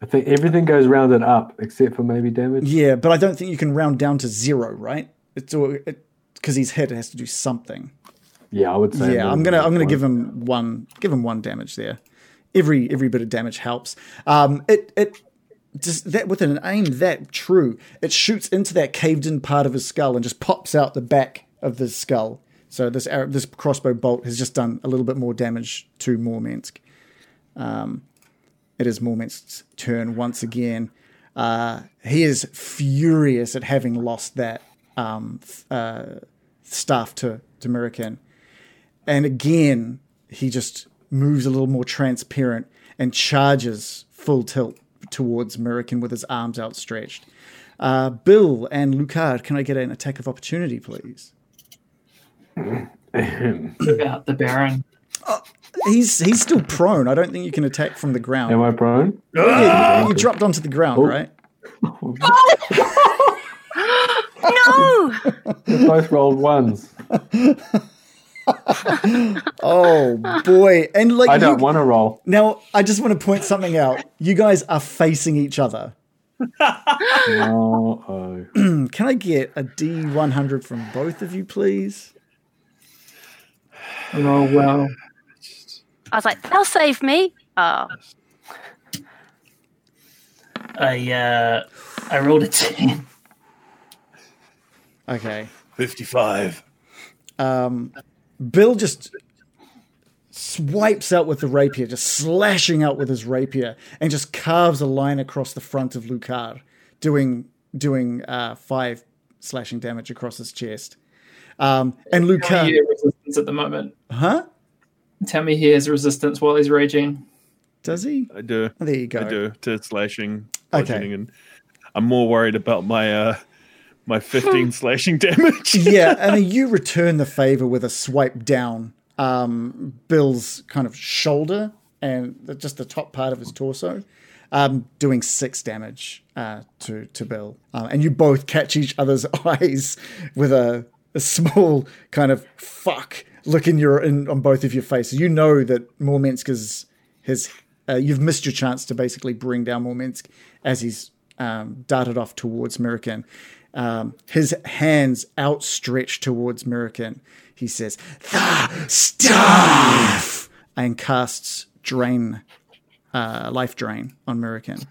I think everything goes rounded up except for maybe damage. Yeah, but I don't think you can round down to zero, right? It's all because he's hit. It has to do something. Yeah, I would say. yeah, I'm gonna I'm gonna one. give him one give him one damage there. Every every bit of damage helps. Um, it it just that with an aim that true, it shoots into that caved in part of his skull and just pops out the back of the skull. So this arrow, this crossbow bolt has just done a little bit more damage to Mormensk. Um, it is Mormensk's turn once again. Uh, he is furious at having lost that um, uh, staff to to Mirakin. And again, he just moves a little more transparent and charges full tilt towards Mirakin with his arms outstretched. Uh, Bill and Loktar, can I get an attack of opportunity, please? about the Baron. He's he's still prone. I don't think you can attack from the ground. Am I prone? Yeah, you dropped onto the ground, Oh. right? No! We both rolled ones. Oh boy! And like I you- don't want to roll. now, I just want to point something out. You guys are facing each other. Oh, oh. Can I get a D one hundred from both of you, please? Oh well. I was like, they'll save me. Oh, I uh I rolled a ten. Okay. 55. Bill just swipes out with the rapier, just slashing out with his rapier, and just carves a line across the front of Loktar, doing doing uh, five slashing damage across his chest. Um, and Loktar, has resistance at the moment. huh? Tell me he has resistance while he's raging. Does he? I do. Oh, there you go. I do to slashing, Okay. bludgeoning, and I'm more worried about my uh my 15 slashing damage. yeah, and you return the favor with a swipe down um, Bill's kind of shoulder and just the top part of his torso, um, doing six damage uh, to to Bill. Um, and you both catch each other's eyes with a, a small kind of fuck look in your in on both of your faces. You know that Mormensk is his. Uh, you've missed your chance to basically bring down Mormensk as he's um, darted off towards Mirakin. Um, his hands outstretched towards Mirakin. He says, "The staff," and casts drain, uh, life drain on Mirakin.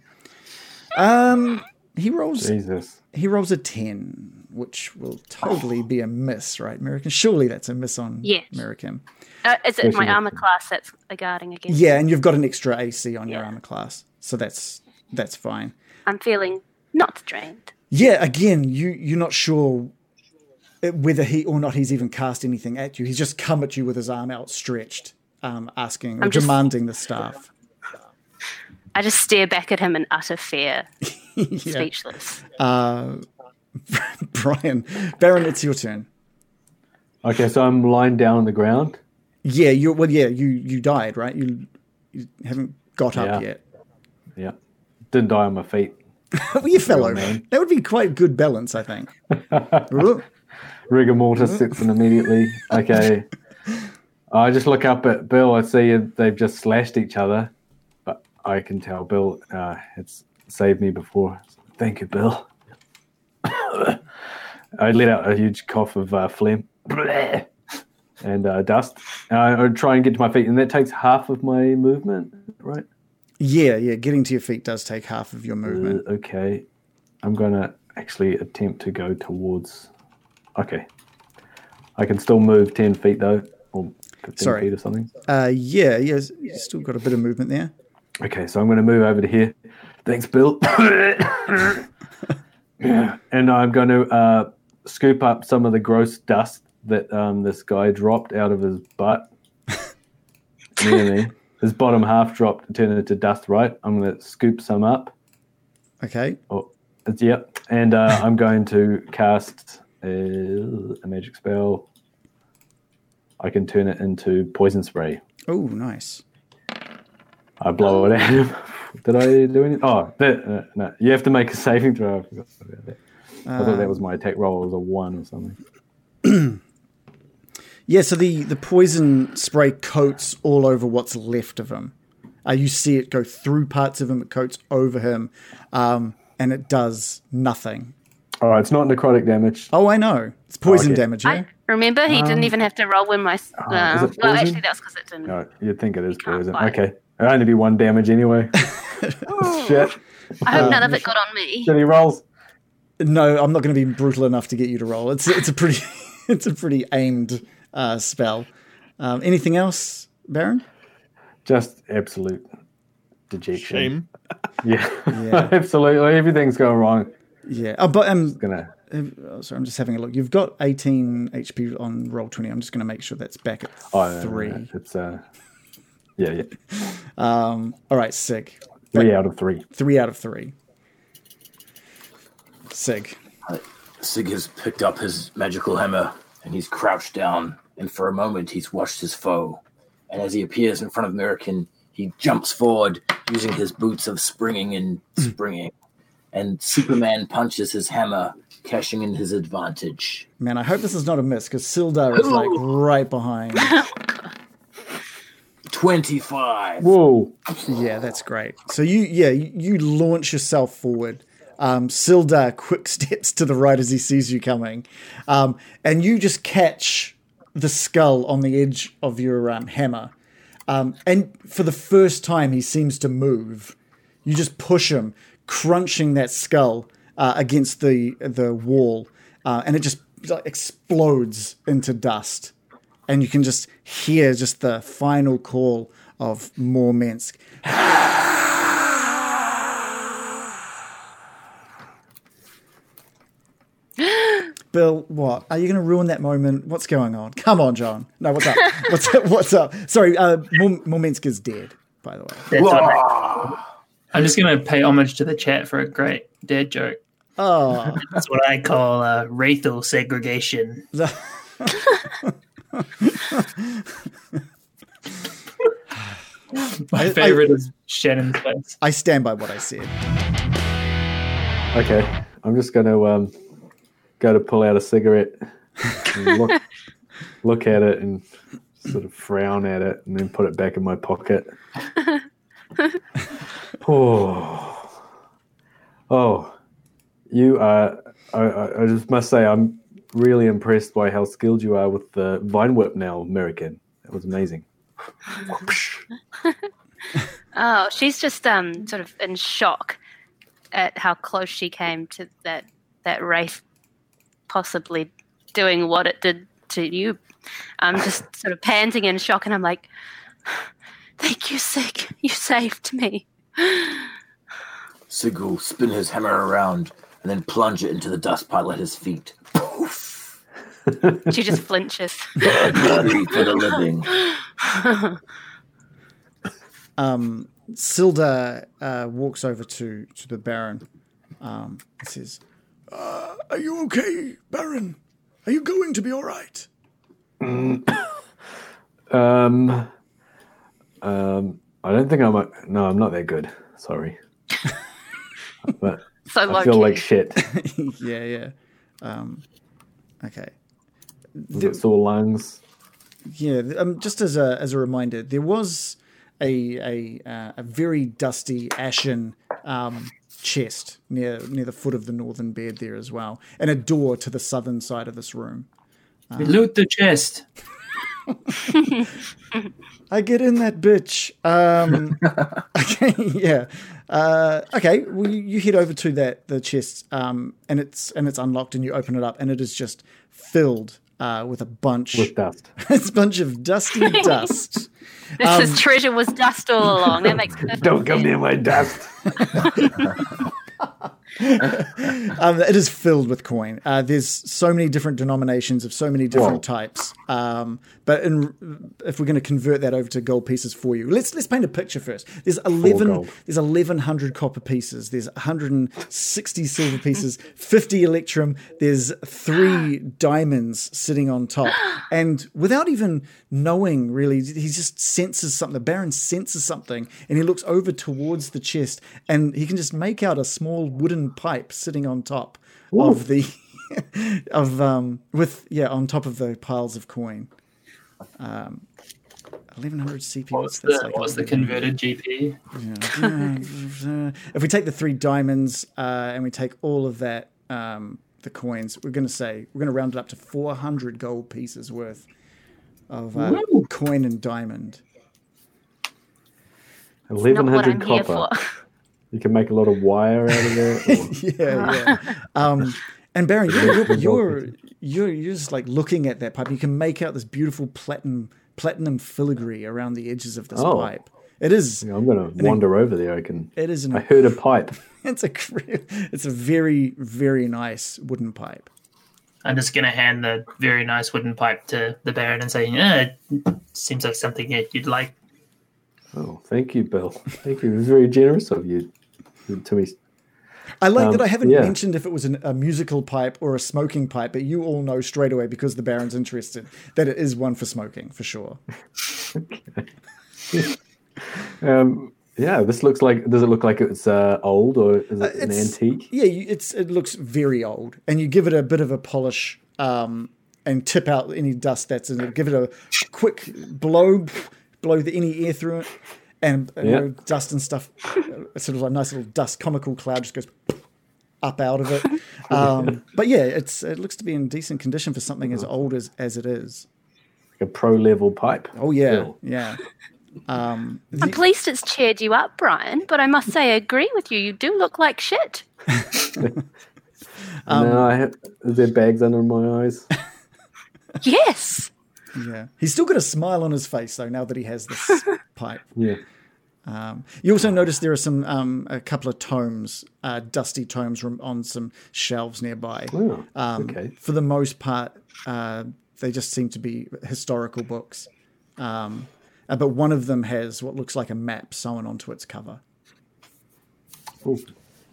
Um, he rolls. Jesus. He rolls a ten, which will totally be a miss, right, Mirakin? Surely that's a miss on Yes. Mirakin. uh, is it my armor class that's a guarding against? Yeah, and you've got an extra AC on your armor class, so that's that's fine. I'm feeling not drained. Yeah, again, you you're not sure uh, whether he or not he's even cast anything at you. He's just come at you with his arm outstretched, um, asking or I'm just- demanding the staff. I just stare back at him in utter fear, yeah. speechless. Uh, Brian, Baron, it's your turn. Okay, so I'm lying down on the ground. Yeah, you well, yeah, you you died, right? You you haven't got up Yeah. yet. Yeah. didn't die on my feet. well, you fell over. man. That would be quite good balance, I think. Rigor mortis sets in immediately. Okay. I just look up at Bill. I see they've just slashed each other, but I can tell Bill uh, it's saved me before. Thank you, Bill. I let out a huge cough of uh, phlegm and uh, dust. I try and get to my feet, and that takes half of my movement, right? Yeah, yeah. Getting to your feet does take half of your movement. Uh, okay. I'm going to actually attempt to go towards. Okay. I can still move 10 feet though, or 15 Sorry. feet or something. Uh, yeah, yeah. You still got a bit of movement there. Okay, so I'm going to move over to here. Thanks, Bill. Yeah. And I'm going to uh, scoop up some of the gross dust that um, this guy dropped out of his butt near me. His bottom half dropped and turned into dust, right? I'm going to scoop some up. Okay. Oh, it's, yep. And uh, I'm going to cast uh, a magic spell. I can turn it into poison spray. Oh, nice. I blow it at him. Did I do anything? Oh, that, uh, no. You have to make a saving throw. I forgot about that. I thought that was my attack roll. It was a one or something. Yeah, so the, the poison spray coats all over what's left of him. Uh, you see it go through parts of him, it coats over him, um, and it does nothing. All right, it's not necrotic damage. Oh, I know. It's poison okay. damage, yeah? I remember he didn't even have to roll when my. is Uh, it well, actually, that's because it didn't. No, you'd think it is poison. Okay, it only be one damage anyway. Shit. I hope none of it got on me. Shitty rolls. No, I'm not going to be brutal enough to get you to roll. It's it's a pretty it's a pretty aimed uh, spell. Um, anything else, Baron? Just absolute dejection. Shame. Yeah, Yeah. absolutely. Everything's going wrong. Yeah. Oh, but um, Gonna. oh, sorry, I'm just having a look. You've got 18 HP on roll 20. I'm just going to make sure that's back at Oh, no, no, three. no, It's uh. Yeah, yeah. Um, all right, Sig. Three out of three. Three out of three. Sig. Sig has picked up his magical hammer and he's crouched down. And for a moment, he's watched his foe. And as he appears in front of Mirakin, he jumps forward using his boots of springing and springing. And Superman punches his hammer, cashing in his advantage. Man, I hope this is not a miss because Sildar is like right behind. 25. Whoa! Yeah, that's great. So you, yeah, you, you launch yourself forward. Um, Sildar quick steps to the right as he sees you coming, um, and you just catch the skull on the edge of your um, hammer. Um, and for the first time, he seems to move. You just push him, crunching that skull uh, against the the wall, uh, and it just explodes into dust. And you can just hear just the final call of Mormensk. Bill, what? Are you going to ruin that moment? What's going on? Come on, John. No, what's up? What's up? What's up? Sorry, uh, Mor- is dead, by the way. That's. I'm just going to pay homage to the chat for a great dad joke. Oh, That's what I call uh, racial segregation. My I- favorite is Shannon's place. I stand by what I said. Okay, I'm just going to um, go to pull out a cigarette, and look, look at it, and sort of frown at it, and then put it back in my pocket. oh, oh, you are. I, I, I just must say, I'm really impressed by how skilled you are with the vine whip now, Mirakin. That was amazing. Oh, she's just um sort of in shock at how close she came to that that race possibly doing what it did to you. I'm just sort of panting in shock, and I'm like, "Thank you, Sig. You saved me." Sig will spin his hammer around and then plunge it into the dust pile at his feet. Poof! She just flinches. Glory for the living. Um, Sildar uh, walks over to, to the Baron um, and says, uh, Are you okay, Baron? Are you going to be all right? Um, um, I don't think I'm. A, no, I'm not that good. Sorry. So I feel like shit. yeah, yeah. Um, okay. I've got sore lungs. Yeah, um, just as a as a reminder, there was a a uh, a very dusty, ashen um, chest near near the foot of the northern bed there as well, and a door to the southern side of this room. We loot the chest. I get in that bitch. Um, okay, yeah. Uh, okay, well, you, you head over to that the chest, um, and it's and it's unlocked, and you open it up, and it is just filled uh, with a bunch with dust. it's a bunch of dusty dust. This Um, is treasure was dust all along. That makes perfect Don't come near my dust. Um, it is filled with coin. Uh, there's so many different denominations of so many different Whoa. types. Um, but in, if we're going to convert that over to gold pieces for you, let's let's paint a picture first. There's eleven. There's eleven hundred copper pieces. There's 160 silver pieces. 50 electrum. There's three diamonds sitting on top. And without even knowing, really, he just senses something. The Baron senses something, and he looks over towards the chest, and he can just make out a small wooden pipe sitting on top of the of um with yeah on top of the piles of coin. Um, 1100 CP. What's that's the, like what's the converted GP? if we take the three diamonds uh, and we take all of that, um, the coins, we're going to say we're going to round it up to 400 gold pieces worth of uh, coin and diamond. Eleven Not I'm here copper. for. You can make a lot of wire out of that. or- Yeah, yeah. um, and Baron, you're, you're, you're you're you're just like looking at that pipe. You can make out this beautiful platinum platinum filigree around the edges of this Oh. pipe. It is. I'm gonna wander over there. I can. It is. An, I heard a pipe. it's a. It's a very very nice wooden pipe. I'm just gonna hand the very nice wooden pipe to the Baron and say, "Yeah, it seems like something that you'd like." Oh, thank you, Bill. Thank you. It was very generous of you to me. I like Um, that I haven't yeah. mentioned if it was an, a musical pipe or a smoking pipe, but you all know straight away because the Baron's interested that it is one for smoking for sure. Um, yeah, this looks like. Does it look like it's uh, old or is it an antique? Yeah, you, it's it looks very old, and you give it a bit of a polish um, and tip out any dust that's in it. Give it a quick blow, blow the, any air through it, and, and Yeah. dust and stuff. uh, Sort of a nice little dust comical cloud just goes up out of it. Um, but yeah, it's it looks to be in decent condition for something as old as as it is. Like a pro level pipe. Oh yeah, Bill. yeah. Um, At least it's cheered you up, Brian. But I must say, I agree with you. You do look like shit. Um, no, I have, is there bags under my eyes? Yes. yeah. He's still got a smile on his face though. Now that he has this pipe. Yeah. Um, you also notice there are some um, a couple of tomes, uh, dusty tomes on some shelves nearby. Oh, Um, okay. For the most part, uh, they just seem to be historical books. Um, uh, but one of them has what looks like a map sewn onto its cover.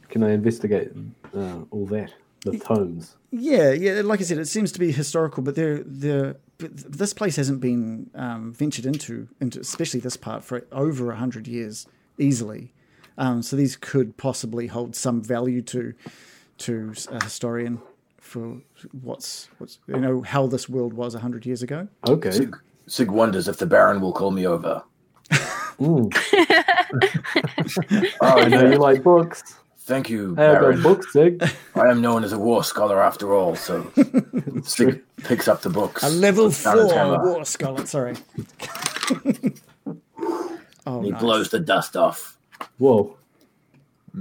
Can I investigate uh, all that? The tomes. Yeah, yeah. Like I said, it seems to be historical, but they're they're this place hasn't been um, ventured into, into especially this part for over a hundred years easily. Um, so these could possibly hold some value to to a historian for what's what's you know how this world was a hundred years ago. Okay. Sig, Sig wonders if the Baron will call me over. Mm. Oh, I know you like books. Thank you, I've got Baron. books, Sig. I am known as a war scholar after all, so Sig picks up the books. A level puts down his four hammer, war scholar. Sorry. oh, he nice. blows the dust off. Whoa.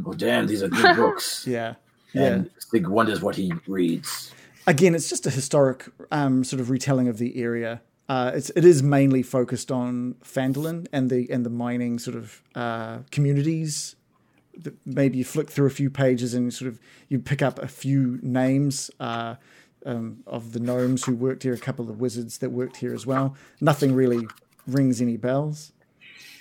Oh, damn, these are good books. Yeah, yeah. And Sig wonders what he reads. again, it's just a historic um, sort of retelling of the area. Uh, it's it is mainly focused on Phandalin and the and the mining sort of uh, communities. That Maybe you flick through a few pages and sort of you pick up a few names uh, um, of the gnomes who worked here, a couple of the wizards that worked here as well. Nothing really rings any bells.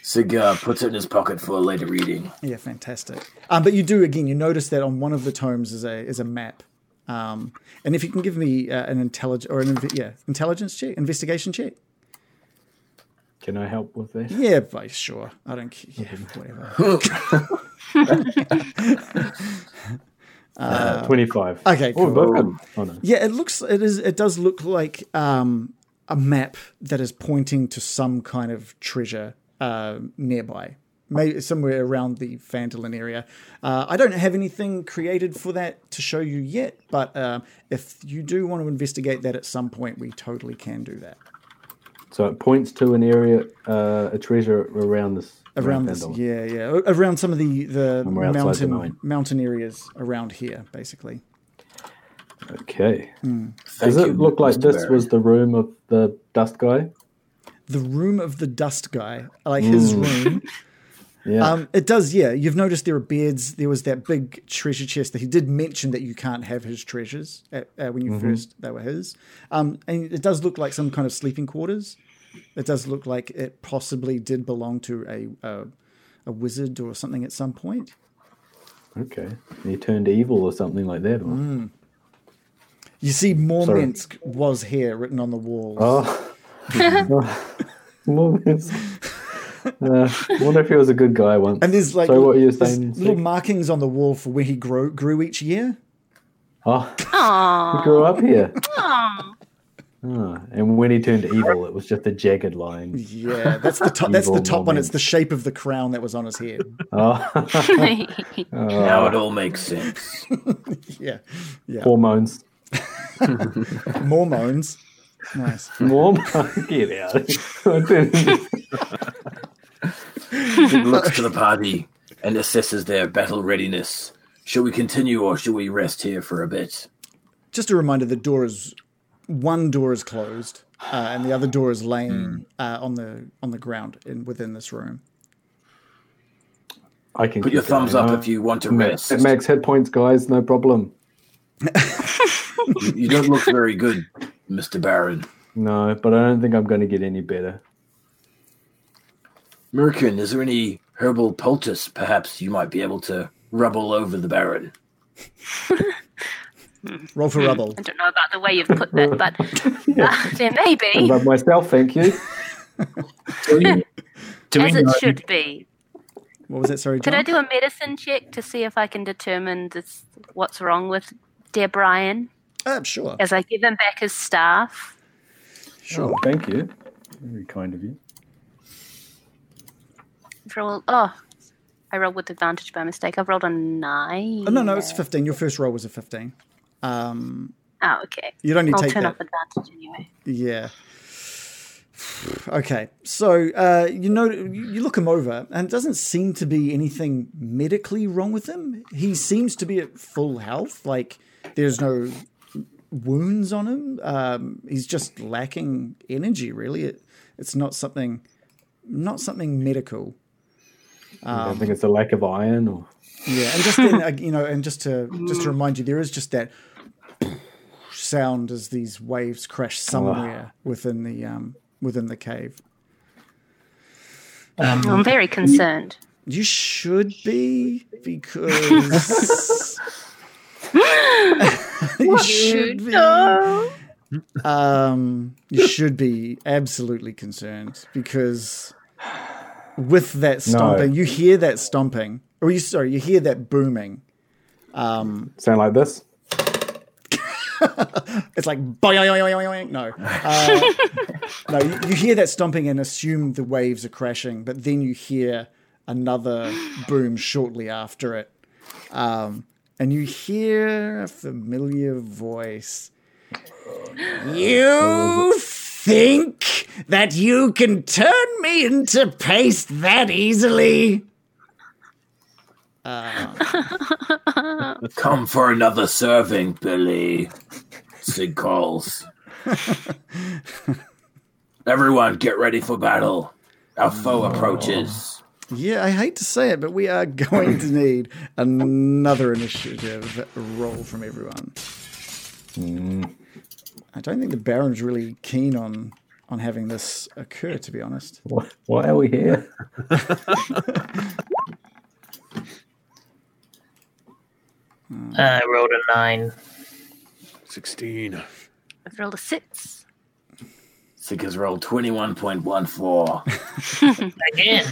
Sig uh, puts it in his pocket for a later reading. Yeah, fantastic. Um, but you do again. You notice that on one of the tomes is a is a map. Um, and if you can give me uh, an intelligence or an inve- yeah intelligence check, investigation check. Can I help with that? Yeah, vice sure. I don't care. Yeah, whatever. Uh, 25. Okay, Oh, cool. got- oh, no. Yeah, it looks it is it does look like um, a map that is pointing to some kind of treasure uh, nearby. Maybe somewhere around the Phandalin area. Uh, I don't have anything created for that to show you yet, but uh, if you do want to investigate that at some point, we totally can do that. So it points to an area, uh, a treasure around this. Around this, yeah, yeah, around some of the the Somewhere outside the mountain mountain areas around here, basically. Okay. Hmm. Does Thank it you, look like this Barry. was the room of the dust guy? The room of the dust guy, like his room. Yeah. Um, it does, yeah. You've noticed there are beds. There was that big treasure chest that he did mention that you can't have his treasures at, uh, when you first they were his. Um, and it does look like some kind of sleeping quarters. It does look like it possibly did belong to a a, a wizard or something at some point. okay. He turned evil or something like that. Mm. You see, Mormensk was here written on the walls. Oh. Well, it's- uh, wonder if he was a good guy once. And there's like so what are you there's saying? little markings on the wall for where he grow, grew each year. Oh, Aww. he grew up here. Aw. Oh, and when he turned evil, it was just a jagged line. Yeah, that's the top. that's the Evil top one. It's the shape of the crown that was on his head. Oh, ah. Now it all makes sense. Yeah, yeah. hormones. More moans. Nice. More get out. He looks to the party and assesses their battle readiness. Shall we continue or shall we rest here for a bit? Just a reminder: the door is one door is closed, uh, and the other door is laying uh, on the on the ground in within this room. I can Put your thumbs up if you want to Ma- rest. It makes hit points, guys. No problem. You, you don't look very good, Mr. Baron. No, but I don't think I'm going to get any better. Mirakin, is there any herbal poultice perhaps you might be able to rub all over the Baron? Roll for rubble. I don't know about the way you've put that, but uh, there may be, But myself, thank you. Do we as it know, should be. What was it? Sorry, Could John. I do a medicine check to see if I can determine this, what's wrong with dear Brian Uh, sure. as I give him back his staff? Sure. thank you. Very kind of you. Roll. Oh, I rolled with advantage by mistake. I've rolled a nine. Oh, no, no, it's fifteen. Your first roll was a fifteen. Um, Oh, okay. you'd only I'll take turn that. off advantage anyway. Yeah. Okay, so uh, you know, you you look him over, and it doesn't seem to be anything medically wrong with him. He seems to be at full health. Like there's no wounds on him. Um, he's just lacking energy. Really, it, it's not something, not something medical. I Um, don't think it's a lack of iron or. Yeah, and just then, uh, you know, and just to just to remind you, there is just that sound as these waves crash somewhere within the um, within the cave. um, I'm very concerned. You should be because you should be. Um, you should be absolutely concerned because with that stomping, you hear that stomping, or you sorry, you hear that booming. Sound like this? It's like no, uh, no. You, you hear that stomping and assume the waves are crashing, but then you hear another boom shortly after it, um, and you hear a familiar voice. You think that you can turn me into paste that easily? Uh, Come for another serving, Billy. Sig calls. Everyone, get ready for battle. Our foe approaches. Yeah, I hate to say it, but we are going to need another initiative roll from everyone. Mm. I don't think the Baron's really keen on on having this occur, to be honest. Why, why are we here? Hmm. Uh, I rolled a nine. 16. I've rolled a six. Sig has rolled 21.14. Again.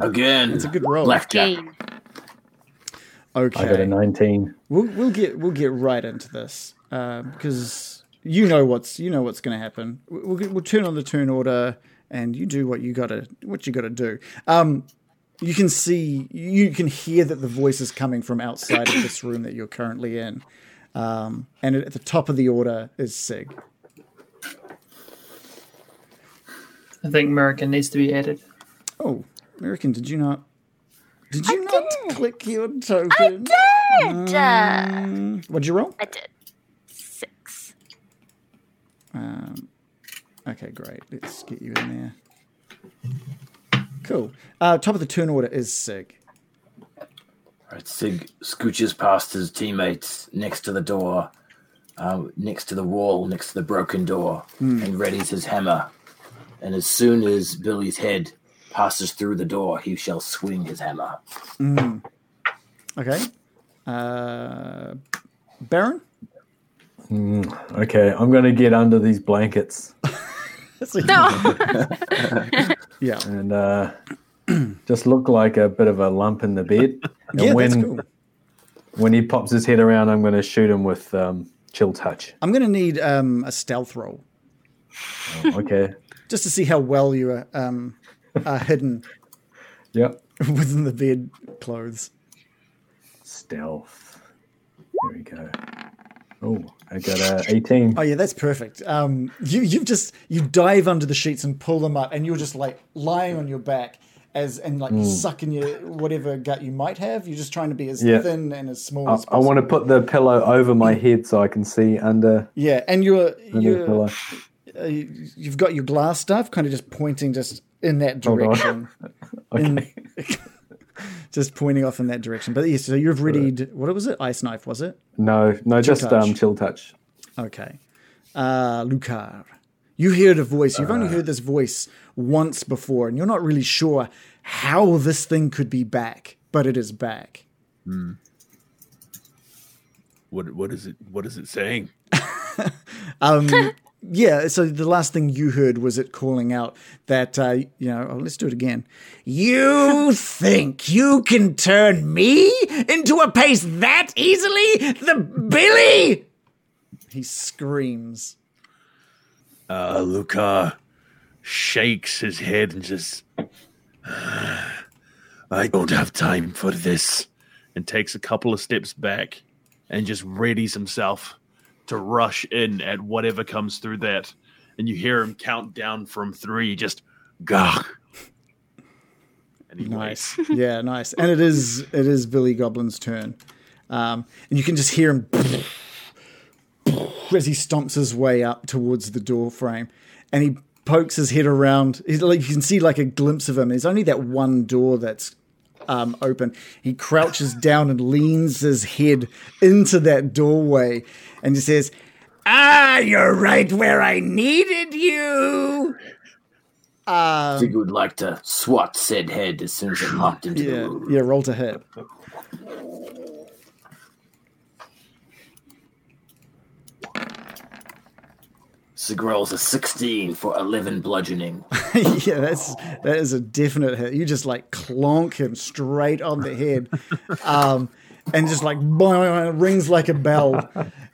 Again. It's a good roll. Blackjack. Game. Okay. I got a 19. We'll we'll get we'll get right into this um, because you know what's you know what's going to happen. We'll we'll turn on the turn order, and you do what you gotta what you gotta do. Um, you can see you can hear that the voice is coming from outside of this room that you're currently in, um, and at the top of the order is Sig. I think Mirakin needs to be added. Oh, Mirakin, did you not? Did you I not did. click your token? I did. Mm, what'd you roll? I did. Six. Um, okay, great. Let's get you in there. Cool. Uh, top of the turn order is Sig. Right, Sig scooches past his teammates next to the door, uh, next to the wall, next to the broken door, and readies his hammer. And as soon as Billy's head passes through the door, he shall swing his hammer. Okay. Uh, Baron? Okay, I'm going to get under these blankets No. Yeah. and uh, just look like a bit of a lump in the bed. And Yeah, when, that's cool. when he pops his head around, I'm going to shoot him with um, chill touch. I'm going to need um, a stealth roll Oh, okay. just to see how well you are, um, are hidden Yep. within the bed clothes. Stealth. There we go. Oh, I got a 18. Oh yeah, that's perfect. Um, you you just you dive under the sheets and pull them up, and you're just like lying on your back as and like sucking your whatever gut you might have. You're just trying to be as Yeah. thin and as small I, as I want to put the pillow over my head so I can see under, Yeah, and you're uh, you- you've got your glass stuff kind of just pointing just in that on. direction. Okay. just pointing off in that direction. But yes, so you've readied what was it? Ice knife, was it? No, no, just touch. um, chill touch. Okay. Uh Loktar. You heard a voice. You've Uh. only heard this voice once before, and you're not really sure how this thing could be back, but it is back. What what is it? What is it saying? Yeah, so the last thing you heard was it calling out that, uh, you know, oh, let's do it again. You think you can turn me into a paste that easily? The Billy? He screams. Uh, Luca shakes his head and just. I don't have time for this. And takes a couple of steps back and just readies himself to rush in at whatever comes through that. And you hear him count down from three, just gah. He Nice. yeah, nice. And it is it is Billy Goblin's turn. Um, and you can just hear him as he stomps his way up towards the door frame. And he pokes his head around. He's like, you can see like a glimpse of him. There's only that one door that's um, open. He crouches down and leans his head into that doorway and just says, Ah, you're right where I needed you. Sig would like to swat said head as soon as it hopped into the Yeah, room. yeah, roll to hit. Sig rolls a 16 for 11 bludgeoning. yeah, that's that is a definite hit. You just like clonk him straight on the head, um, and just like rings like a bell.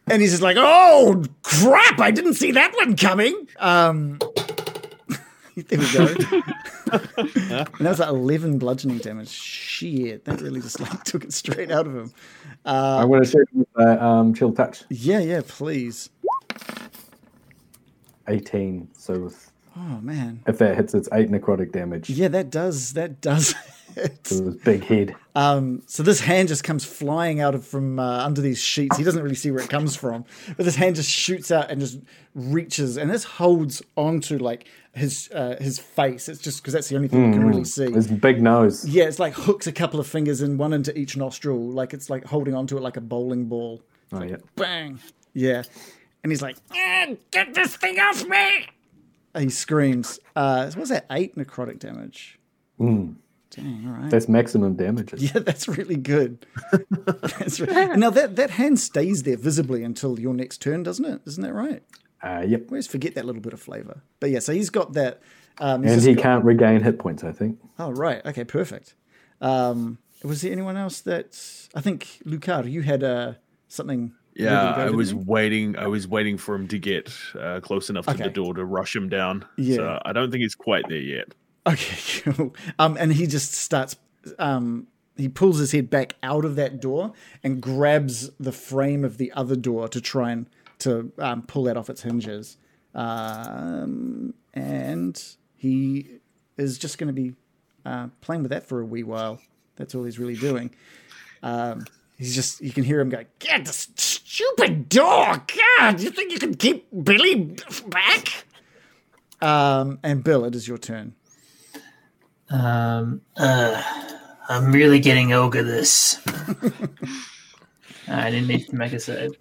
And he's just like, "Oh crap! I didn't see that one coming." Um, there we go. and that was like eleven bludgeoning damage. Shit, that really just like took it straight out of him. I'm going to shoot him with um, chill touch. Yeah, yeah, please. 18. So with, Oh man, if that hits, it's 8 necrotic damage. yeah, that does that does. Hit. So his big head. Um, so this hand just comes flying out of from uh, under these sheets. He doesn't really see where it comes from, but this hand just shoots out and just reaches, and this holds onto like his uh, his face. It's just because that's the only thing you can really see. His big nose. Yeah, it's like hooks a couple of fingers in, one into each nostril, like it's like holding onto it like a bowling ball. Oh, yeah. Bang! Yeah, and he's like, get this thing off me. he screams. Uh, what was that? Eight necrotic damage. Mm. Dang! All right. That's maximum damage. Yeah, that's really good. that's re- now that that hand stays there visibly until your next turn, doesn't it? Isn't that right? Uh, yep. We always forget that little bit of flavor. But yeah, so he's got that. Um, he's And he got- can't regain hit points, I think. Oh right, okay, perfect. Um, was there anyone else that I think Loktar, you had uh, something. Yeah, ready to go, I was you? waiting. I was waiting for him to get uh, close enough to Okay. the door to rush him down. Yeah. So I don't think he's quite there yet. Okay, cool. Um, and he just starts. Um, he pulls his head back out of that door and grabs the frame of the other door to try and to um, pull that off its hinges. Um, and he is just going to be uh, playing with that for a wee while. That's all he's really doing. Um, he's just. You can hear him go. Get this stupid door! God, you think you can keep Billy back? Um, and Bill, it is your turn. Um, uh, I'm really getting over this. I didn't need to make a save.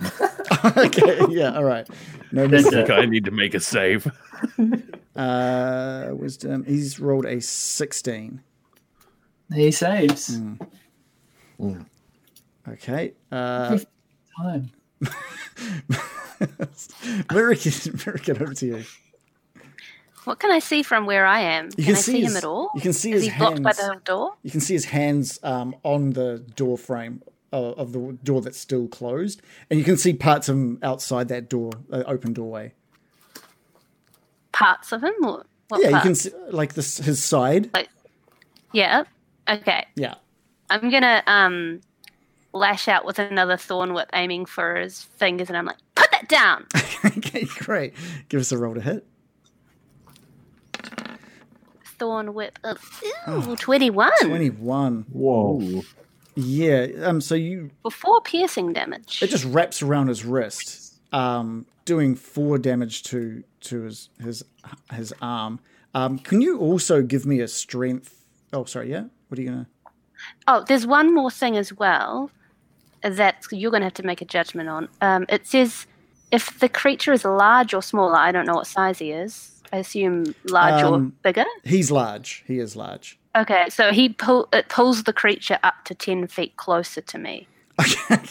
okay, yeah, all right. No That's. I think I need to make a save. Uh, wisdom. He's rolled a sixteen. He saves. Okay. Uh, Time. Mirakin, Mirakin, over to you. What can I see from where I am? You can, can I see his- him at all? you can see Is his he blocked by hands. the door? You can see his hands um, on the door frame uh, of the door that's still closed, and you can see parts of him outside that door, uh, open doorway. Parts of him? Or what yeah, you can see like this his side. Like, Yeah. Okay. Yeah. I'm gonna um lash out with another thorn whip aiming for his fingers and I'm like, put that down. okay, great. Give us a roll to hit. Thorn whip of ooh, 21 Twenty-one. Whoa. Yeah. Um. So you for four piercing damage. it just wraps around his wrist, um, doing four damage to to his his his arm. Um, can you also give me a strength? Oh, sorry. Yeah. What are you gonna? Oh, there's one more thing as well that you're going to have to make a judgment on. Um, it says if the creature is large or smaller, I don't know what size he is. I assume large or Um, bigger. He's large. He is large. Okay, so he pull it pulls the creature up to ten feet closer to me.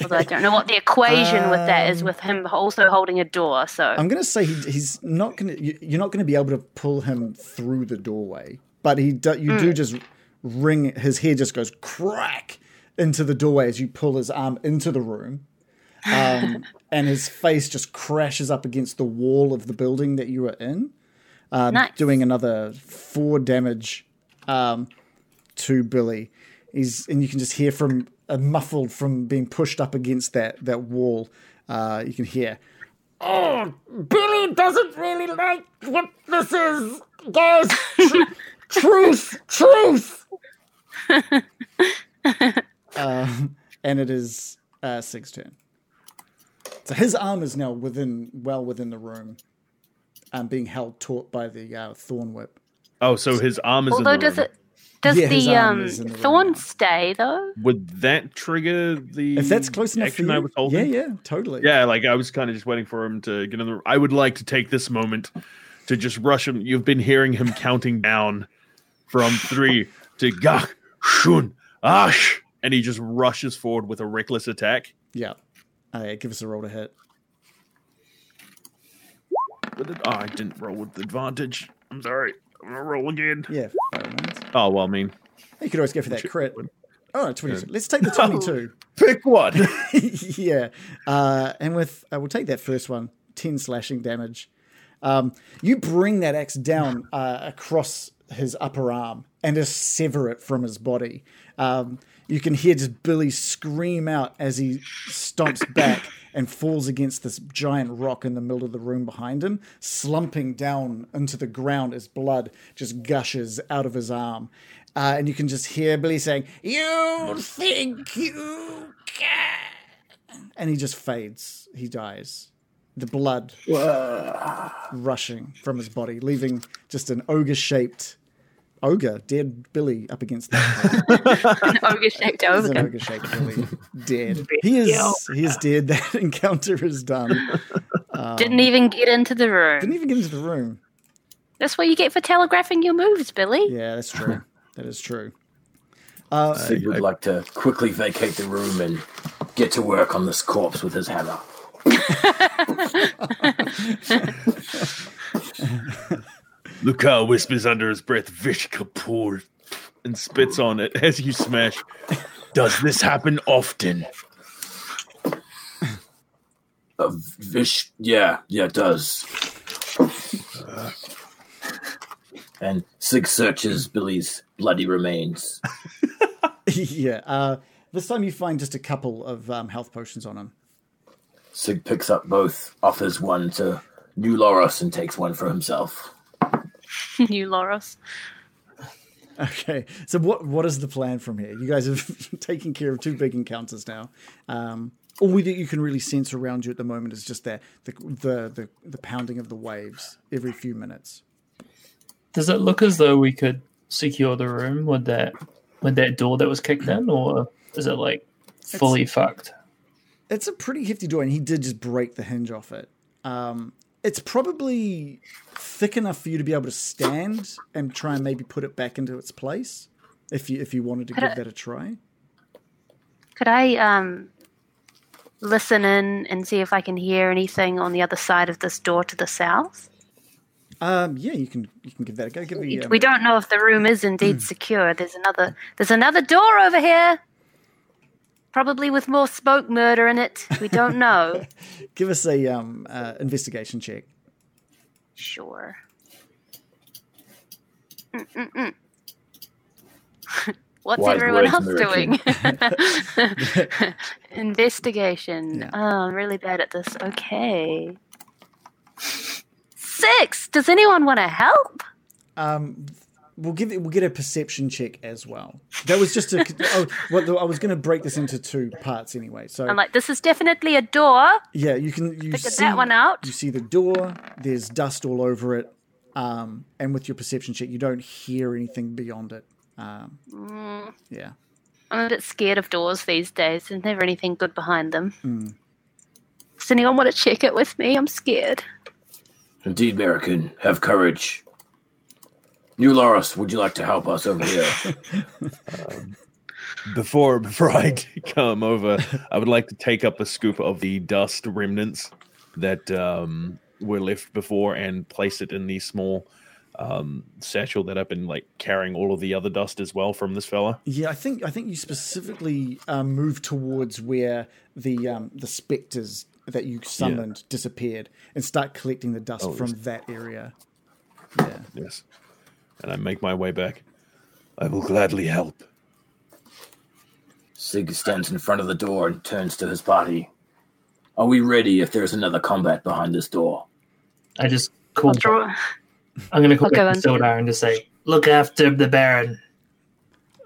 Although I don't know what the equation with that is with him also holding a door. So Um, I'm going to say he, he's not going to. You're not going to be able to pull him through the doorway, but he do, you Hmm. do just ring. His hair just goes crack into the doorway as you pull his arm into the room, um, and his face just crashes up against the wall of the building that you are in, um, Nice. doing another four damage um, to Billy. He's and you can just hear from uh, muffled from being pushed up against that that wall. Uh, you can hear. Oh, Billy doesn't really like what this is. Guys, tr- truth, truth. um, and it is uh, Sig's turn. So his arm is now within, well within the room, um, being held taut by the uh, thorn whip. Oh, so his arm is although in the does room. it does Yeah, the um is the room thorn now. stay though? Would that trigger the If that's close enough for action I was yeah, holding? yeah, totally. Yeah, like I was kind of just waiting for him to get in the room. I would like to take this moment to just rush him. You've been hearing him counting down from three to gach, shun, ash, and he just rushes forward with a reckless attack. yeah. Uh, yeah, give us a roll to hit. With it, oh, I didn't roll with the advantage. I'm sorry. I'm gonna roll again. Yeah. Oh well, I mean, You could always go for that crit. Oh, no, 22. Let's take the No. 22. pick one. yeah. Uh, and with, uh, we'll take that first one 10 slashing damage. Um, you bring that axe down uh, across his upper arm and just sever it from his body. Um, you can hear just Billy scream out as he stomps back and falls against this giant rock in the middle of the room behind him, slumping down into the ground as blood just gushes out of his arm. Uh, and you can just hear Billy saying, You think you can. And he just fades. He dies. The blood rushing from his body, leaving just an ogre shaped ogre, dead Billy up against that. An ogre shaped He's an ogre. ogre shaped Billy. Dead. He is he is dead. That encounter is done. Didn't even get into the room. Didn't even get into the room. That's what you get for telegraphing your moves, Billy. Yeah, that's true. That is true. Uh Sig would like to quickly vacate the room and get to work on this corpse with his hammer. Luca whispers under his breath, Vish Kapoor. and spits on it as you smash. Does this happen often? Uh, Vish, yeah, yeah, it does. and Sig searches Billy's bloody remains. yeah. Uh, this time you find just a couple of um, health potions on him. Sig picks up both, offers one to New Loros, and takes one for himself. New Loros. Okay, so what what is the plan from here? You guys have taken care of two big encounters now. Um, all that you can really sense around you at the moment is just that the the the, the pounding of the waves every few minutes. Does it look as though we could secure the room with that with that door that was kicked in, or is it like fully fucked? It's a pretty hefty door, and he did just break the hinge off it. Um, it's probably thick enough for you to be able to stand and try and maybe put it back into its place if you if you wanted to Could give I- that a try. Could I um listen in and see if I can hear anything on the other side of this door to the south? Um, yeah, you can you can give that a go. Give me um, We don't know if the room is indeed secure. There's another there's another door over here. Probably with more smoke murder in it. We don't know. give us a um uh, investigation check. sure. Mm-mm-mm. What's Wise everyone else Mirakin. doing? Investigation. Yeah. Oh, I'm really bad at this. Okay. Six. Does anyone want to help? Um, we'll give it. We'll get a perception check as well. That was just a. oh, well, I was going to break this into two parts anyway. So I'm like, this is definitely a door. yeah, you can you Figured see that one out. You see the door. There's dust all over it. Um, and with your perception check, you don't hear anything beyond it. Um, Mm. yeah. I'm a bit scared of doors these days. There's never anything good behind them. Hmm. Does anyone want to check it with me? I'm scared. Indeed, Mirakin, have courage. New Loros, would you like to help us over here? Before before I come over, I would like to take up a scoop of the dust remnants that um, were left before and place it in the small um, satchel that I've been like carrying all of the other dust as well from this fella. Yeah, I think I think you specifically um, moved towards where the um, the specters that you summoned disappeared and start collecting the dust Oh, from yes. that area. Yeah. Yes, and I make my way back. I will gladly help. Sig stands in front of the door and turns to his party. Are we ready if there's another combat behind this door? I just call. I'll draw. I'm going to call I'll go back to and just say, "Look after the Baron."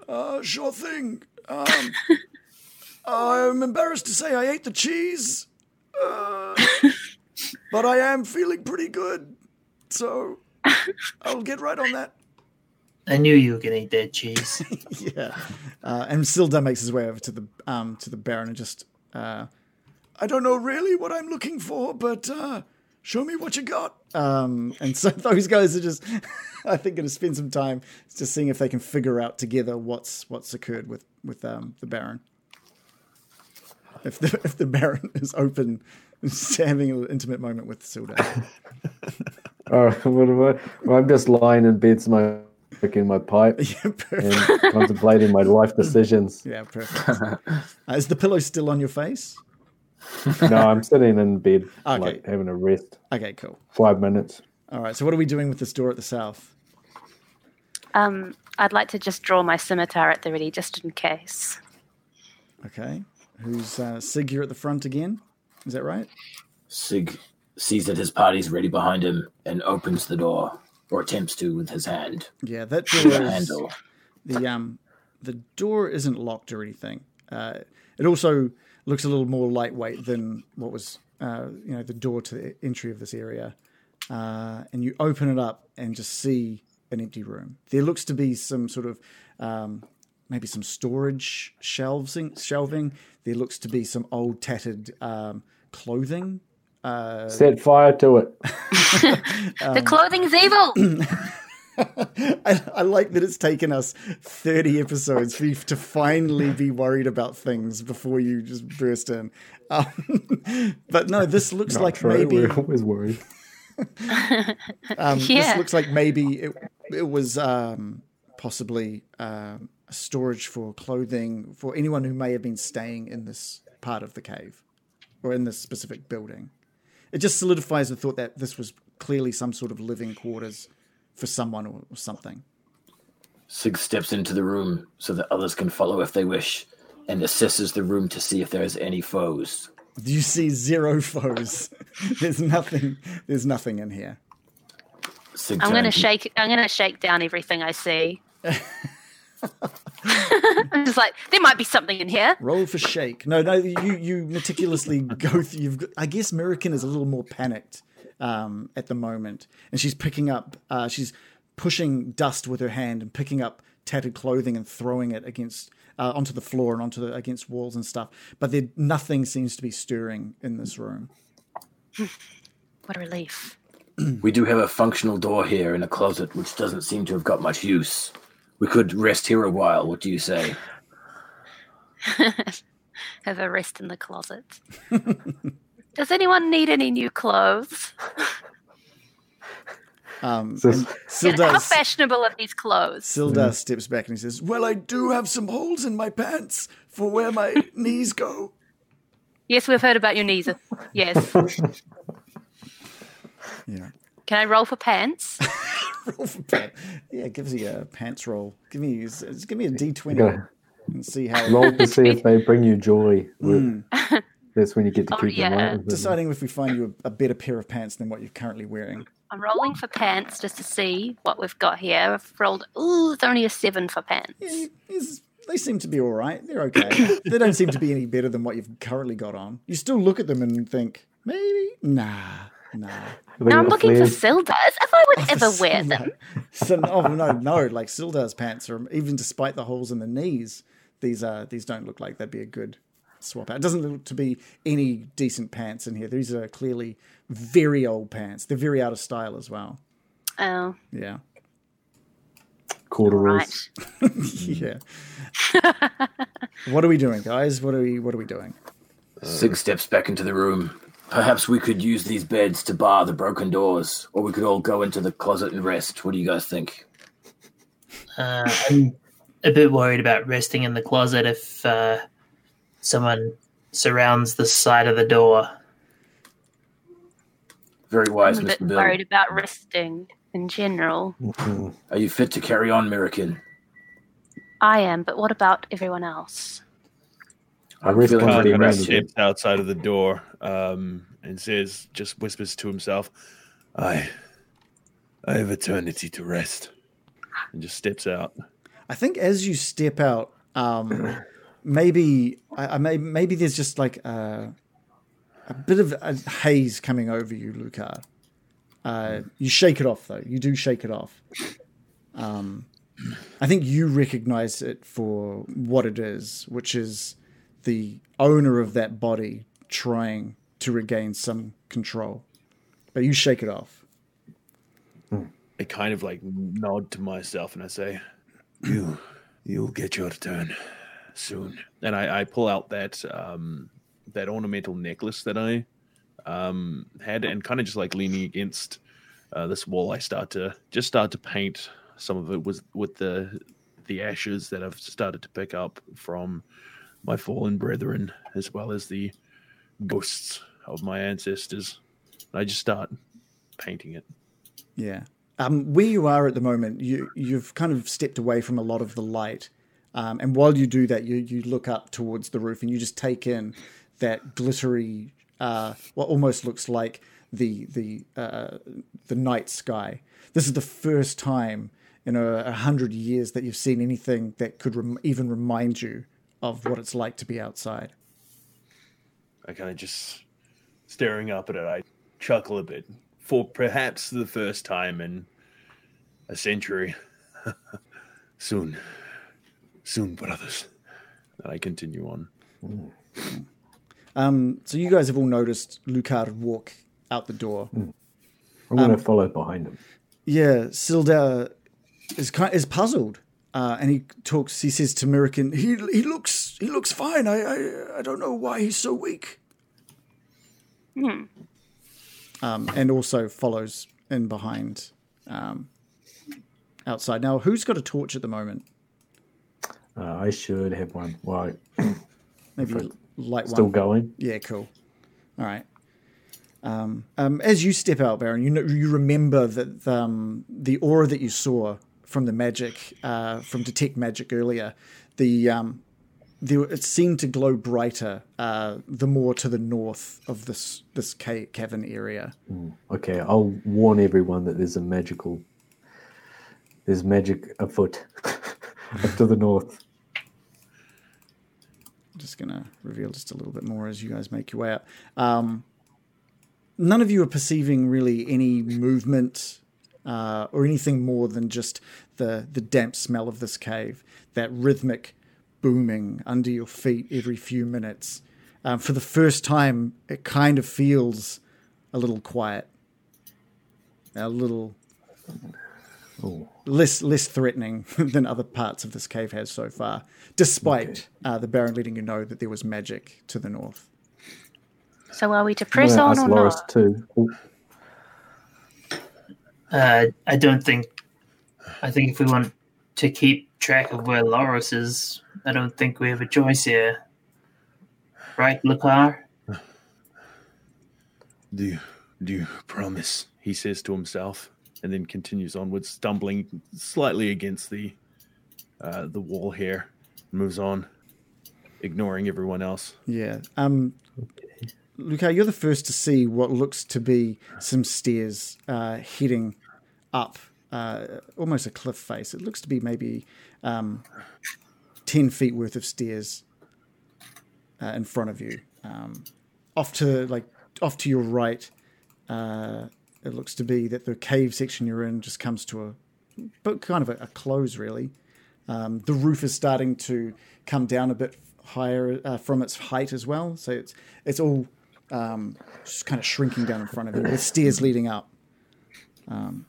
Uh, sure thing. Um, I'm embarrassed to say I ate the cheese, uh, but I am feeling pretty good, so I'll get right on that. I knew you were going to eat that cheese. yeah. Uh, and Sildar makes his way over to the um to the Baron and just uh, I don't know really what I'm looking for, but uh, show me what you got. Um, and so those guys are just, I think, going to spend some time just seeing if they can figure out together what's what's occurred with with um, the Baron. If the if the Baron is open, to having an intimate moment with Sildar. Oh, what am I? Well, I'm just lying in bed, smoking my pipe yeah, and contemplating my life decisions. Yeah, perfect. Uh, is the pillow still on your face? No, I'm sitting in bed, Okay. like having a rest. Okay, cool. Five minutes. All right. So what are we doing with this door at the south? Um, I'd like to just draw my scimitar at the ready, just in case. Okay. Who's uh, Sig? You're at the front again. Is that right? Sig sees that his party's ready behind him and opens the door, or attempts to with his hand. Yeah, that The door is handle. the um the door isn't locked or anything. Uh, it also looks a little more lightweight than what was uh, you know the door to the entry of this area. Uh, and you open it up and just see an empty room. There looks to be some sort of um, maybe some storage shelving. Shelving. There looks to be some old tattered um, clothing. Uh, Set fire to it. the clothing's evil. I, I like that it's taken us 30 episodes for you to finally be worried about things before you just burst in. Um, but no, this looks Not like true, maybe We're always worried. um, Yeah. this looks like maybe it, it was um, possibly um, a storage for clothing for anyone who may have been staying in this part of the cave or in this specific building. It just solidifies the thought that this was clearly some sort of living quarters for someone or, or something. Sig steps into the room so that others can follow if they wish, and assesses the room to see if there is any foes. Do you see zero foes. there's nothing. There's nothing in here. Sig I'm going to shake. I'm going to shake down everything I see. I'm just like there might be something in here. Roll for shake. No, no. You you meticulously go through. You've. Got, I guess Mirakin is a little more panicked um, at the moment, and she's picking up. Uh, she's pushing dust with her hand and picking up tattered clothing and throwing it against uh, onto the floor and onto the against walls and stuff. But there nothing seems to be stirring in this room. What a relief. We do have a functional door here in a closet, which doesn't seem to have got much use. We could rest here a while. What do you say? Have a rest in the closet. Does anyone need any new clothes? Um, So- and How fashionable are these clothes? Sildar steps back and he says, "Well, I do have some holes in my pants for where my knees go." Yes, we've heard about your knees. Yes. Yeah. Can I roll for pants? roll for pants. Yeah, it gives you a pants roll. Give me, give me a D twenty and see how. Roll to see if they bring you joy. Hmm. With, That's when you get to Oh, keep yeah. them right. Deciding if we find you a, a better pair of pants than what you're currently wearing. I'm rolling for pants just to see what we've got here. I've rolled. Ooh, it's only a seven for pants. Yeah, they seem to be all right. They're okay. they don't seem to be any better than what you've currently got on. You still look at them and think, maybe, nah, nah. They Now I'm got looking for flares. Sildars. If I would ever wear No. them. So, oh no, no, like Sildar's pants are even despite the holes in the knees, these are these don't look like they'd be a good swap out. It doesn't look to be any decent pants in here. These are clearly very old pants. They're very out of style as well. Oh, Yeah. corduroys. right. Hmm. Yeah. what are we doing, guys? What are we what are we doing? Sig steps back into the room. Perhaps we could use these beds to bar the broken doors, or we could all go into the closet and rest. What do you guys think? Uh, I'm a bit worried about resting in the closet if uh, someone surrounds the side of the door. Very wise, I'm a bit Mr. Bill. worried about resting in general. Are you fit to carry on, Mirakin? I am, but what about everyone else? I rest feeling on pretty the Kind of rested. ground. steps outside of the door um, and says, just whispers to himself, "I, I have eternity to rest," and just steps out. I think as you step out, um, maybe I, I may, maybe there's just like a, a bit of a haze coming over you, Loktar. Uh, you shake it off though. You do shake it off. Um, I think you recognize it for what it is, which is the owner of that body trying to regain some control. But you shake it off. I kind of like nod to myself and I say, "You, you'll get your turn soon." And I, I pull out that um, that ornamental necklace that I um, had, and kind of just like leaning against uh, this wall, I start to just start to paint some of it with with the the ashes that I've started to pick up from my fallen brethren, as well as the ghosts of my ancestors. I just start painting it. Yeah. Um, where you are at the moment, you you've kind of stepped away from a lot of the light, um, and while you do that, you you look up towards the roof and you just take in that glittery, uh, what almost looks like the the uh, the night sky. This is the first time in a, a hundred years that you've seen anything that could rem- even remind you of what it's like to be outside. I kind of just staring up at it. I chuckle a bit for perhaps the first time in a century. soon, soon, brothers. And I continue on. Um, so you guys have all noticed Lucard walk out the door. I'm Um, going to follow behind him. Yeah, Sildar is kind is puzzled, uh, and he talks. He says to Mirakin, "He he looks he looks fine. I I, I don't know why he's so weak." Um, and also follows in behind um, outside. Now, who's got a torch at the moment? Uh, I should have one. Right, Maybe light still one. Still going. Yeah, cool. All right. Um, um, as you step out, Baron, you know, you remember that um, the aura that you saw from the magic, uh, from detect magic earlier, the um, the, it seemed to glow brighter uh, the more to the north of this this ca- cavern area. Okay, I'll warn everyone that there's a magical. There's magic afoot up to the north. Just gonna reveal just a little bit more as you guys make your way out. Um, none of you are perceiving really any movement uh, or anything more than just the the damp smell of this cave, that rhythmic booming under your feet every few minutes. Um, for the first time, it kind of feels a little quiet, a little less less threatening than other parts of this cave has so far, despite uh, the Baron letting you know that there was magic to the north. So are we to press gonna on ask or Loris not? too. Uh, I don't think. I think if we want to keep track of where Loris is, I don't think we have a choice here. Right, Loktar? Do you, do you promise? He says to himself, and then continues onwards, stumbling slightly against the uh, the wall here. Moves on, ignoring everyone else. Yeah. Um, Loktar, you're the first to see what looks to be some stairs uh, heading up, uh, almost a cliff face. It looks to be maybe um, 10 feet worth of stairs uh, in front of you. Um, off to like off to your right, uh, it looks to be that the cave section you're in just comes to a but kind of a, a close really. Um, the roof is starting to come down a bit higher uh, from its height as well, so it's it's all um, just kind of shrinking down in front of you with stairs leading up. Um,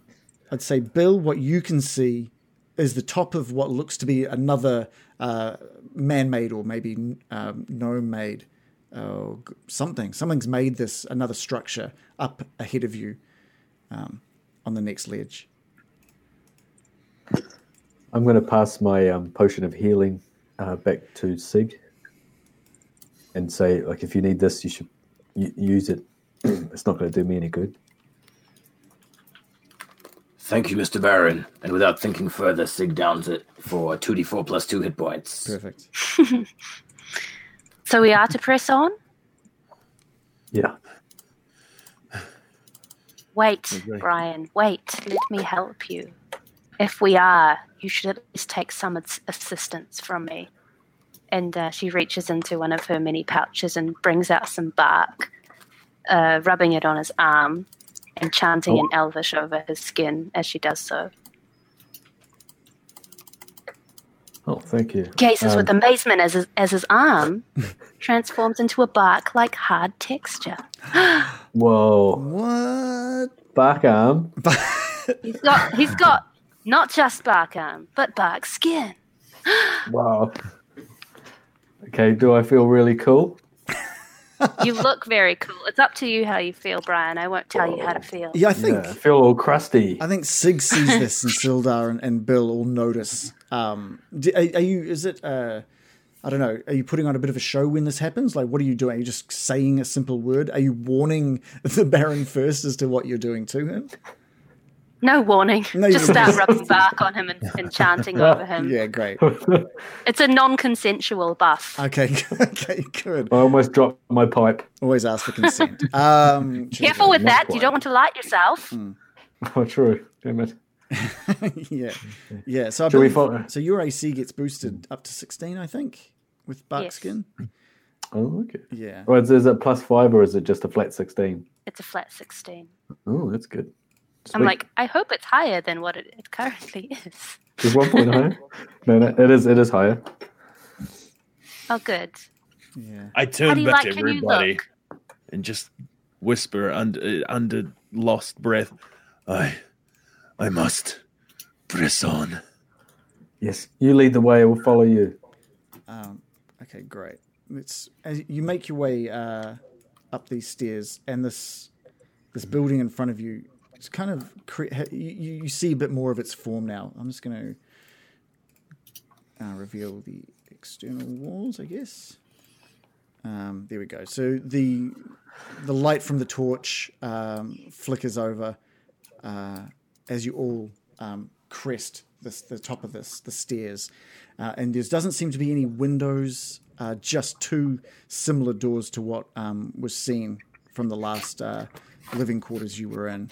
I'd say, Bill, what you can see is the top of what looks to be another uh, man-made or maybe um, gnome-made uh, something. Something's made this another structure up ahead of you um, on the next ledge. I'm going to pass my um, potion of healing uh, back to Sig and say, like, if you need this, you should use it. it's not going to do me any good. Thank you, Mr. Baron. And without thinking further, Sig downs it for 2d4 plus 2 hit points. Perfect. So we are to press on? Yeah. Wait, Okay. Brian, wait. Let me help you. If we are, you should at least take some assistance from me. And uh, she reaches into one of her many pouches and brings out some bark, uh, rubbing it on his arm and chanting in Elvish over his skin as she does so. Oh, thank you. Gazes Um, with amazement as his, as his arm transforms into a bark like hard texture. Whoa. What? Bark arm. He's got, he's got not just bark arm, but bark skin. Wow. Okay, do I feel really cool? You look very cool. It's up to you how you feel, Brian. I won't tell you how to feel. Yeah, I think Yeah, I feel all crusty. I think Sig sees this, and Sildar and, and Bill all notice. Um, do, are, are you? Is it? Uh, I don't know. Are you putting on a bit of a show when this happens? Like, what are you doing? Are you just saying a simple word? Are you warning the Baron first as to what you're doing to him? No warning. No, just you- start rubbing bark on him and, and chanting over him. Yeah, great. It's a non-consensual buff. Okay, okay, good. I almost dropped my pipe. Always ask for consent. Um, Careful with not that. You don't want to light yourself. Oh, true. Damn it. yeah, yeah. So I Shall we believe, so your AC gets boosted up to sixteen, I think, with bark Yes. skin. Oh, okay. Yeah. Well, is, is it plus five or is it just a flat 16? It's a flat 16. Oh, that's good. I'm Sweet. like, I hope it's higher than what it, it currently is. Is one point higher? No, no, it is. It is higher. Oh, good. Yeah. I How turn back like to everybody and just whisper under under lost breath. I I must press on. Yes, you lead the way. I will follow you. Um, okay, great. It's as you make your way uh, up these stairs, and this this building in front of you it's kind of you you see a bit more of its form now. I'm just going to uh, reveal the external walls, I guess. Um, there we go. So the the light from the torch um, flickers over uh, as you all um, crest this, the top of this the stairs, uh, and there doesn't seem to be any windows. Uh, just two similar doors to what um, was seen from the last uh, living quarters you were in.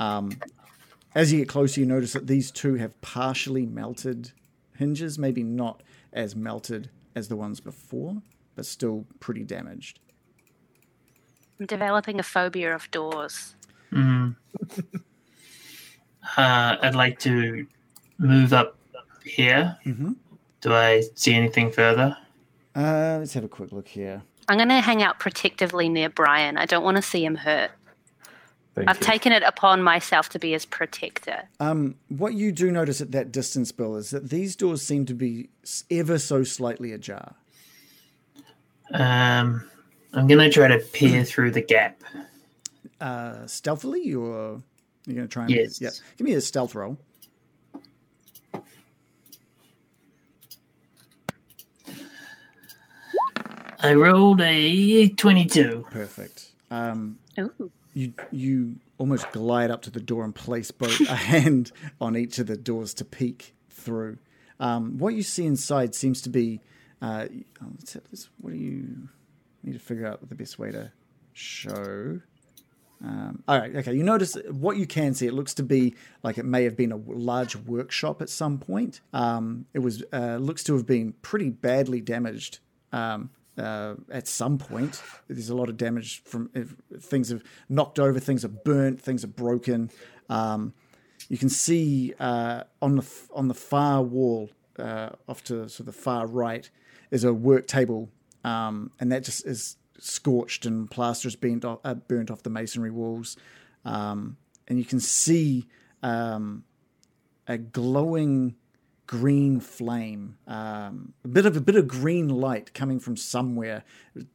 Um, as you get closer, you notice that these two have partially melted hinges, maybe not as melted as the ones before, but still pretty damaged. I'm developing a phobia of doors. Mm. uh, I'd like to move up here. Mhm. Do I see anything further? Uh, let's have a quick look here. I'm going to hang out protectively near Brian. I don't want to see him hurt. Thank I've you. taken it upon myself to be his protector. Um, what you do notice at that distance, Bill, is that these doors seem to be ever so slightly ajar. Um, I'm gonna try to peer through the gap. Uh, stealthily, or you're going to try and Yes. yeah. Give me a stealth roll. I rolled a 22. Perfect. Um, Ooh. You you almost glide up to the door and place both a hand on each of the doors to peek through. Um, what you see inside seems to be. Uh, oh, what do you need to figure out the best way to show? Um, all right, okay. You notice what you can see. It looks to be like it may have been a large workshop at some point. Um, it was uh, looks to have been pretty badly damaged um, uh, at some point. There's a lot of damage from things have knocked over, things are burnt, things are broken. Um, you can see uh, on the on the far wall, uh, off to sort of the far right, is a work table, um, and that just is scorched and plaster is been off, uh, burnt off the masonry walls, um, and you can see um, a glowing green flame, um, a bit of a bit of green light coming from somewhere,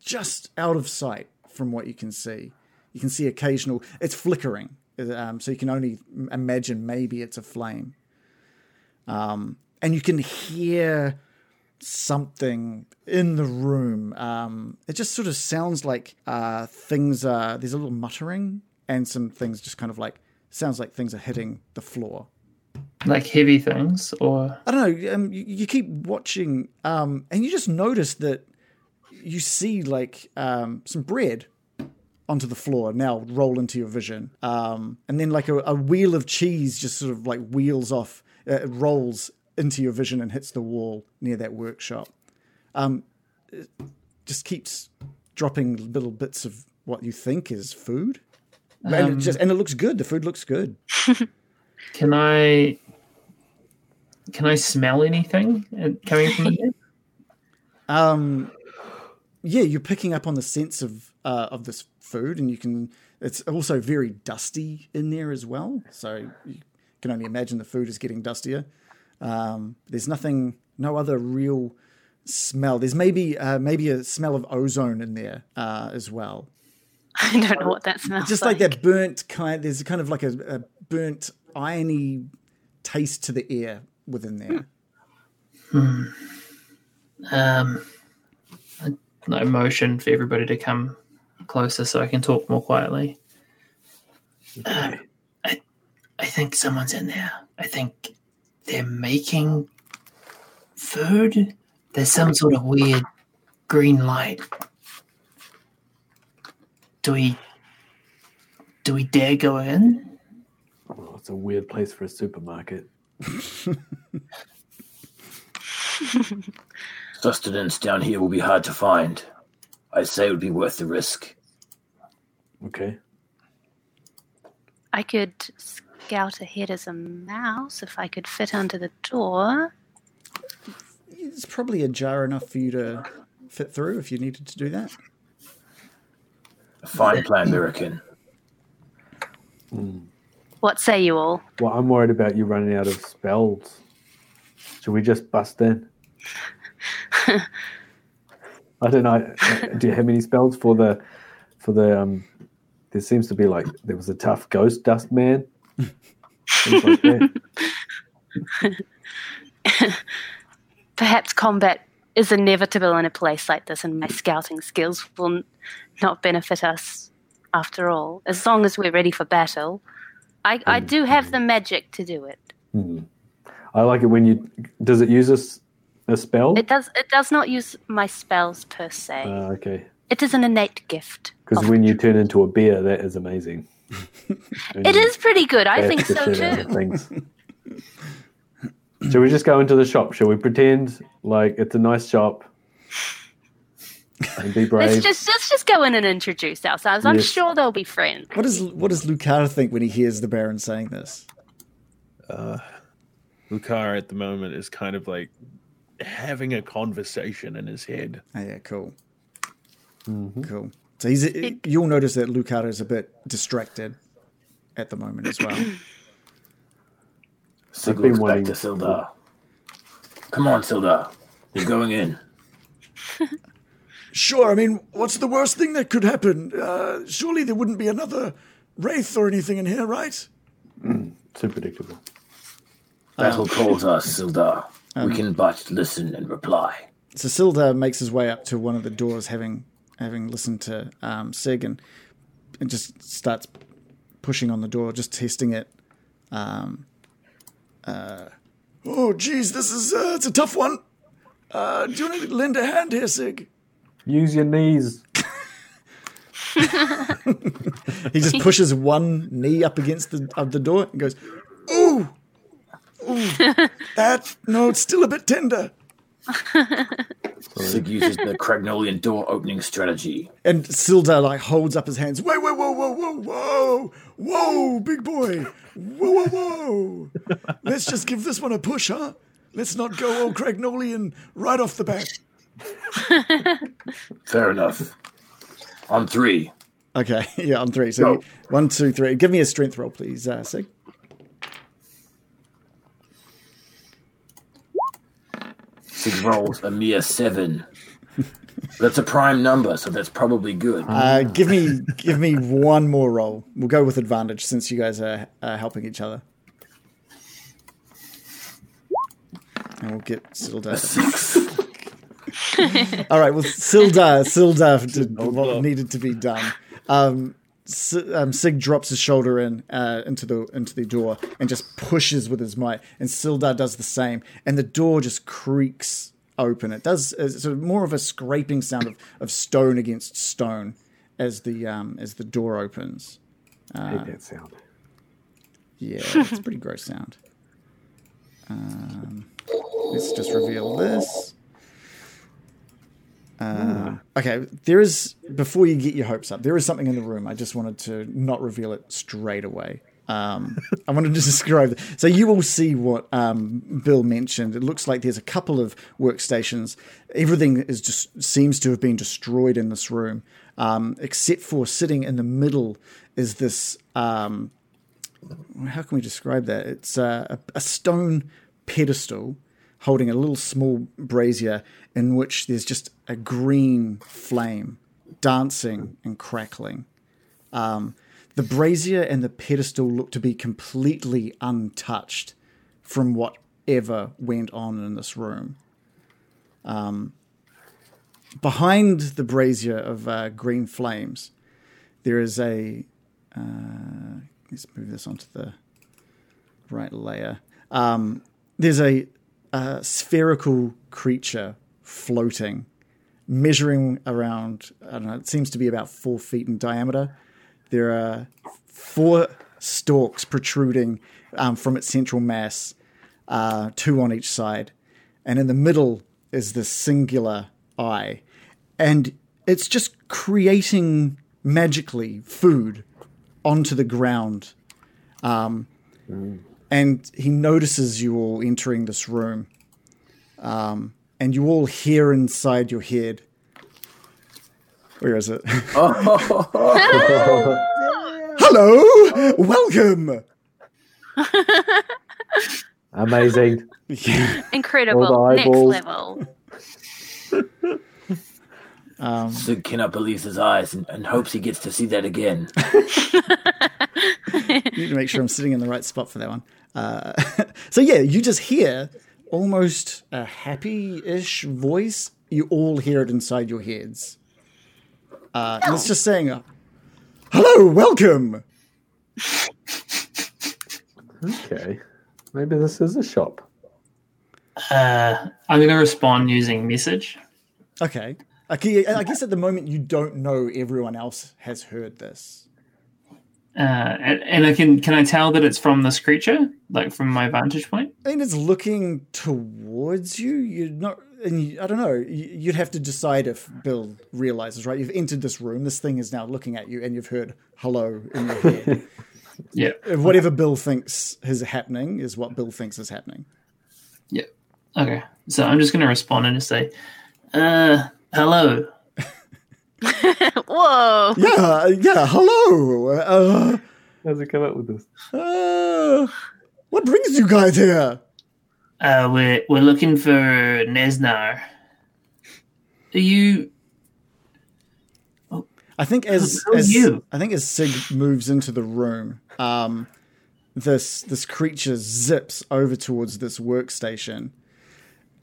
just out of sight from what you can see. You can see occasional. It's flickering, um, so you can only imagine maybe it's a flame. Um, and you can hear something in the room. Um, it just sort of sounds like uh, things are. There's a little muttering, and some things just kind of like sounds like things are hitting the floor. Like heavy things, or I don't know. Um, you, you keep watching, um, and you just notice that you see like um, some bread onto the floor now roll into your vision, um, and then like a, a wheel of cheese just sort of like wheels off, uh, it rolls into your vision and hits the wall near that workshop. Um, it just keeps dropping little bits of what you think is food, and it Um, just and it looks good. The food looks good. can I can I smell anything uh, coming from there? Um, yeah, you're picking up on the sense of uh, of this food, and you can. It's also very dusty in there as well, so you can only imagine the food is getting dustier. Um, there's nothing, no other real smell. There's maybe uh, maybe a smell of ozone in there uh, as well. I don't know what that smells like. Just like that burnt kind. There's kind of like a, a burnt irony taste to the air within there. Um, I motion for everybody to come closer so I can talk more quietly. Um, I, I think someone's in there. I think they're making food. There's some sort of weird green light. Do we? Do we dare go in? It's a weird place for a supermarket. Sustenance down here will be hard to find. I'd say it would be worth the risk. Okay. I could scout ahead as a mouse if I could fit under the door. It's probably ajar enough for you to fit through if you needed to do that. A fine plan, Mirakin. What say you all? Well, I'm worried about you running out of spells. Should we just bust in? I don't know. Do you have any spells for the for the um there seems to be like there was a tough ghost dust man. Like. Perhaps combat is inevitable in a place like this, and my scouting skills will not benefit us after all. As long as we're ready for battle, I, I do have the magic to do it. I like it when you. Does it use a spell? It does. It does not use my spells per se. Ah, okay. it is an innate gift. Because when you turn into a bear, that is amazing. it is pretty good. I think so too. Shall we just go into the shop? Shall we pretend like it's a nice shop and be brave? Let's just let's just go in and introduce ourselves. I'm Yes. sure they'll be friends. What does what does Loktar think when he hears the Baron saying this? Uh, Loktar at the moment is kind of like having a conversation in his head. Oh, yeah, cool. Mm-hmm. Cool. So he's you'll notice that Loktar is a bit distracted at the moment as well. Sig been looks back wanting- to Sildar. Come on, Sildar. You're going in. Sure, I mean, what's the worst thing that could happen? Uh, surely there wouldn't be another wraith or anything in here, right? Too predictable. Battle calls us, Sildar. we can but listen and reply. So Sildar makes his way up to one of the doors, having having listened to um, Sig, and, and just starts pushing on the door, just testing it. Um, uh, oh, geez, this is uh, it's a tough one. Uh, do you want to lend a hand here, Sig? Use your knees. He just pushes one knee up against the of the door and goes, "Ooh, ooh, that no, it's still a bit tender." Sig uses the Cragnolian door opening strategy. And Sildar like holds up his hands. Whoa, whoa, whoa, whoa, whoa, whoa, whoa, big boy, whoa, whoa, whoa. Let's just give this one a push, huh? Let's not go all Cragnolian right off the bat. Fair enough. On three. Okay, yeah, on three. So Go. one, two, three. Give me a strength roll, please, uh, Sig. Sig rolls a mere seven. That's a prime number, so that's probably good. Uh, give me, give me one more roll. We'll go with advantage since you guys are uh, helping each other. And we'll get Sildar. Six. All right. Well, Sildar, Sildar did what needed to be done. Um, S- um, Sig drops his shoulder in uh, into the into the door and just pushes with his might, and Sildar does the same, and the door just creaks open. It does it's sort of more of a scraping sound of, of stone against stone as the um, as the door opens. I hate that sound. Yeah, it's a pretty gross sound. Um, let's just reveal this. Uh, okay, there is before you get your hopes up. There is something in the room. I just wanted to not reveal it straight away. Um, I wanted to describe it. So you will see what um, Bill mentioned. It looks like there's a couple of workstations. Everything is just seems to have been destroyed in this room, um, except for sitting in the middle is this. Um, how can we describe that? It's a, a stone pedestal holding a little small brazier in which there's just a green flame dancing and crackling. Um, the brazier and the pedestal look to be completely untouched from whatever went on in this room. Um, behind the brazier of uh, green flames, there is a. Uh, let's move this onto the right layer. Um, there's a, a spherical creature floating, measuring around, I don't know, it seems to be about four feet in diameter. There are four stalks protruding um, from its central mass, uh, two on each side. And in the middle is this singular eye. And it's just creating magically food onto the ground. Um, and he notices you all entering this room. Um, and you all hear inside your head. Where is it? Hello! Welcome! Amazing. Incredible. Next level. Um, Sig cannot believe his eyes and, and hopes he gets to see that again. need to make sure I'm sitting in the right spot for that one. Uh, so yeah, you just hear almost a happy-ish voice. You all hear it inside your heads. Uh, and it's just saying, uh, "Hello, welcome." Okay. Maybe this is a shop. Uh, I'm going to respond using message. Okay. Okay, I guess at the moment you don't know everyone else has heard this. Uh, and, and I can can I tell that it's from this creature, like from my vantage point? I mean, it's looking towards you. You're not, and you, I don't know. you- You'd have to decide if Bill realizes, right? You've entered this room. This thing is now looking at you, and you've heard "hello" in your head. Yeah, Whatever Bill thinks is happening is what Bill thinks is happening. yeah. Okay, so I'm just going to respond and just say, uh, "Hello." Whoa. Yeah, yeah. Hello. Uh, How's it come up with this? uh, what brings you guys here? Uh, we're we're looking for Nezznar. Are you? I think as, Who as you? I think as Sig moves into the room, um, this this creature zips over towards this workstation,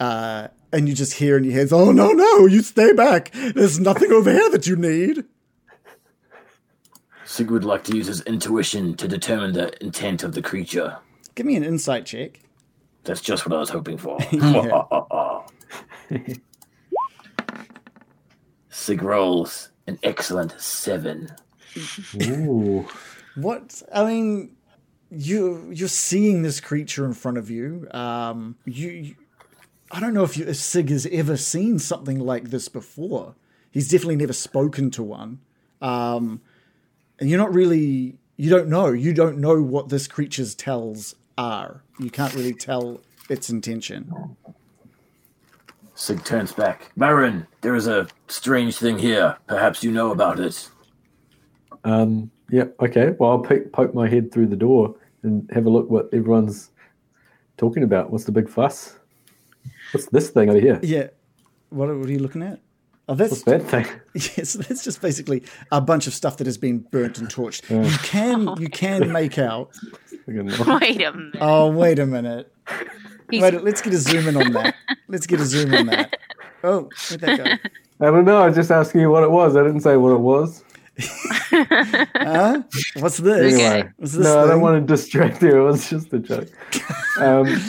uh, and you just hear in your head, "Oh no, no! You stay back. There's nothing over here that you need." Sig would like to use his intuition to determine the intent of the creature. Give me an insight check. That's just what I was hoping for. Yeah. Sig rolls an excellent seven. Ooh. What I mean, you you're seeing this creature in front of you. Um, you, you I don't know if, you, if Sig has ever seen something like this before. He's definitely never spoken to one. Um, and you're not really you don't know you don't know what this creature's tells are. You can't really tell its intention. Sig turns back. Baron, there is a strange thing here. Perhaps you know about it. Um, yeah, okay. Well, I'll poke, poke my head through the door and have a look what everyone's talking about. What's the big fuss? What's this thing over here? Yeah. What, are- what are you looking at? Oh, that's What's that thing? Yes, that's just basically a bunch of stuff that has been burnt and torched. You can you can make out. Wait a minute. Oh, wait a minute. He's- Wait, let's get a zoom in on that. Let's get a zoom on that. Oh, where'd that go? I don't know. I was just asking you what it was. I didn't say what it was. Huh? What's this? Anyway, What's this no, I don't want to distract you. It was just a joke. Um,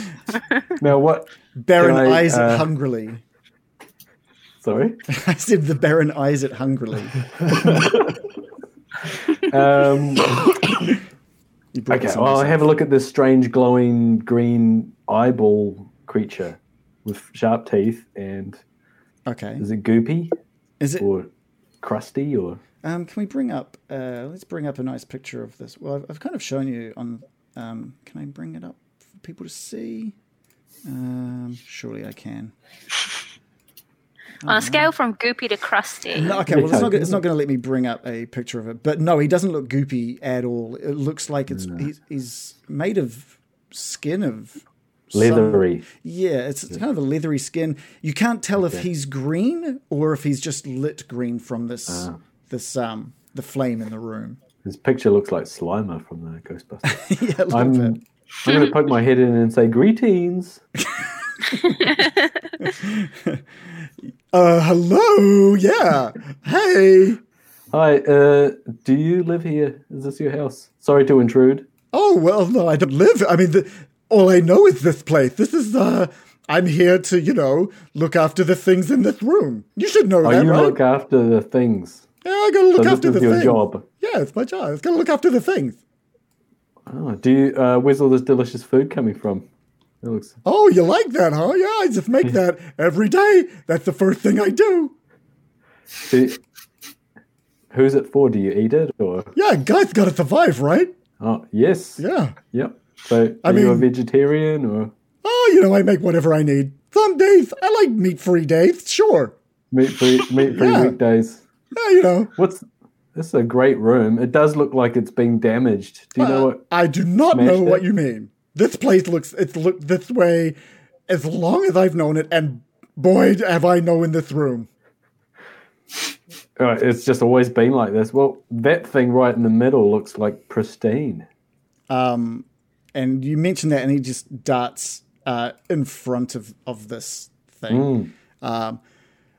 now, what? Baron I, eyes it uh, hungrily. Sorry. I said the Baron eyes it hungrily. Um, okay, well, I'll have a look at this strange glowing green eyeball creature with sharp teeth and Okay. is it goopy Is it? or crusty or Um, can we bring up? Uh, let's bring up a nice picture of this. Well, I've, I've kind of shown you on. Um, can I bring it up for people to see? Um, surely I can. On a scale from goopy to crusty. No, okay, well, it's not, it's not going to let me bring up a picture of it. But no, he doesn't look goopy at all. It looks like it's he's, he's made of skin of some- leathery? yeah, it's it's kind of a leathery skin. You can't tell if he's green or if he's just lit green from this Ah. this um the flame in the room. His picture looks like Slimer from the Ghostbusters. yeah, a little I'm, bit. I'm going to poke my head in and say greetings. Uh, hello, yeah, hey. Hi, uh, do you live here? Is this your house? Sorry to intrude. Oh well, no, I don't live. I mean, the, all I know is this place. This is uh, I'm here to you know look after the things in this room. You should know Oh, that, you right? look after the things. yeah, I gotta So look this after is the your things. job. Yeah, it's my job. I gotta look after the things. Oh, do you? Uh, where's all this delicious food coming from? It looks. Oh, you like that, huh? Yeah, I just make that every day. That's the first thing I do. Do who's it for? Do you eat it or? Yeah, guys gotta survive, right? Oh, yes. Yeah. Yep. So, I are you a vegetarian or Oh, you know, I make whatever I need. Some days I like meat-free days. Sure. meat free meat free Yeah. weekdays? Yeah, you know. What's this? Is a great room. It does look like it's been damaged. Do you know Uh, what? I do not know what it? you mean. This place looks it's looked this way as long as I've known it, and boy have I known this room. uh, it's just always been like this. Well, that thing right in the middle looks like pristine. Um, and you mentioned that, and he just darts uh, in front of, of this thing. Um,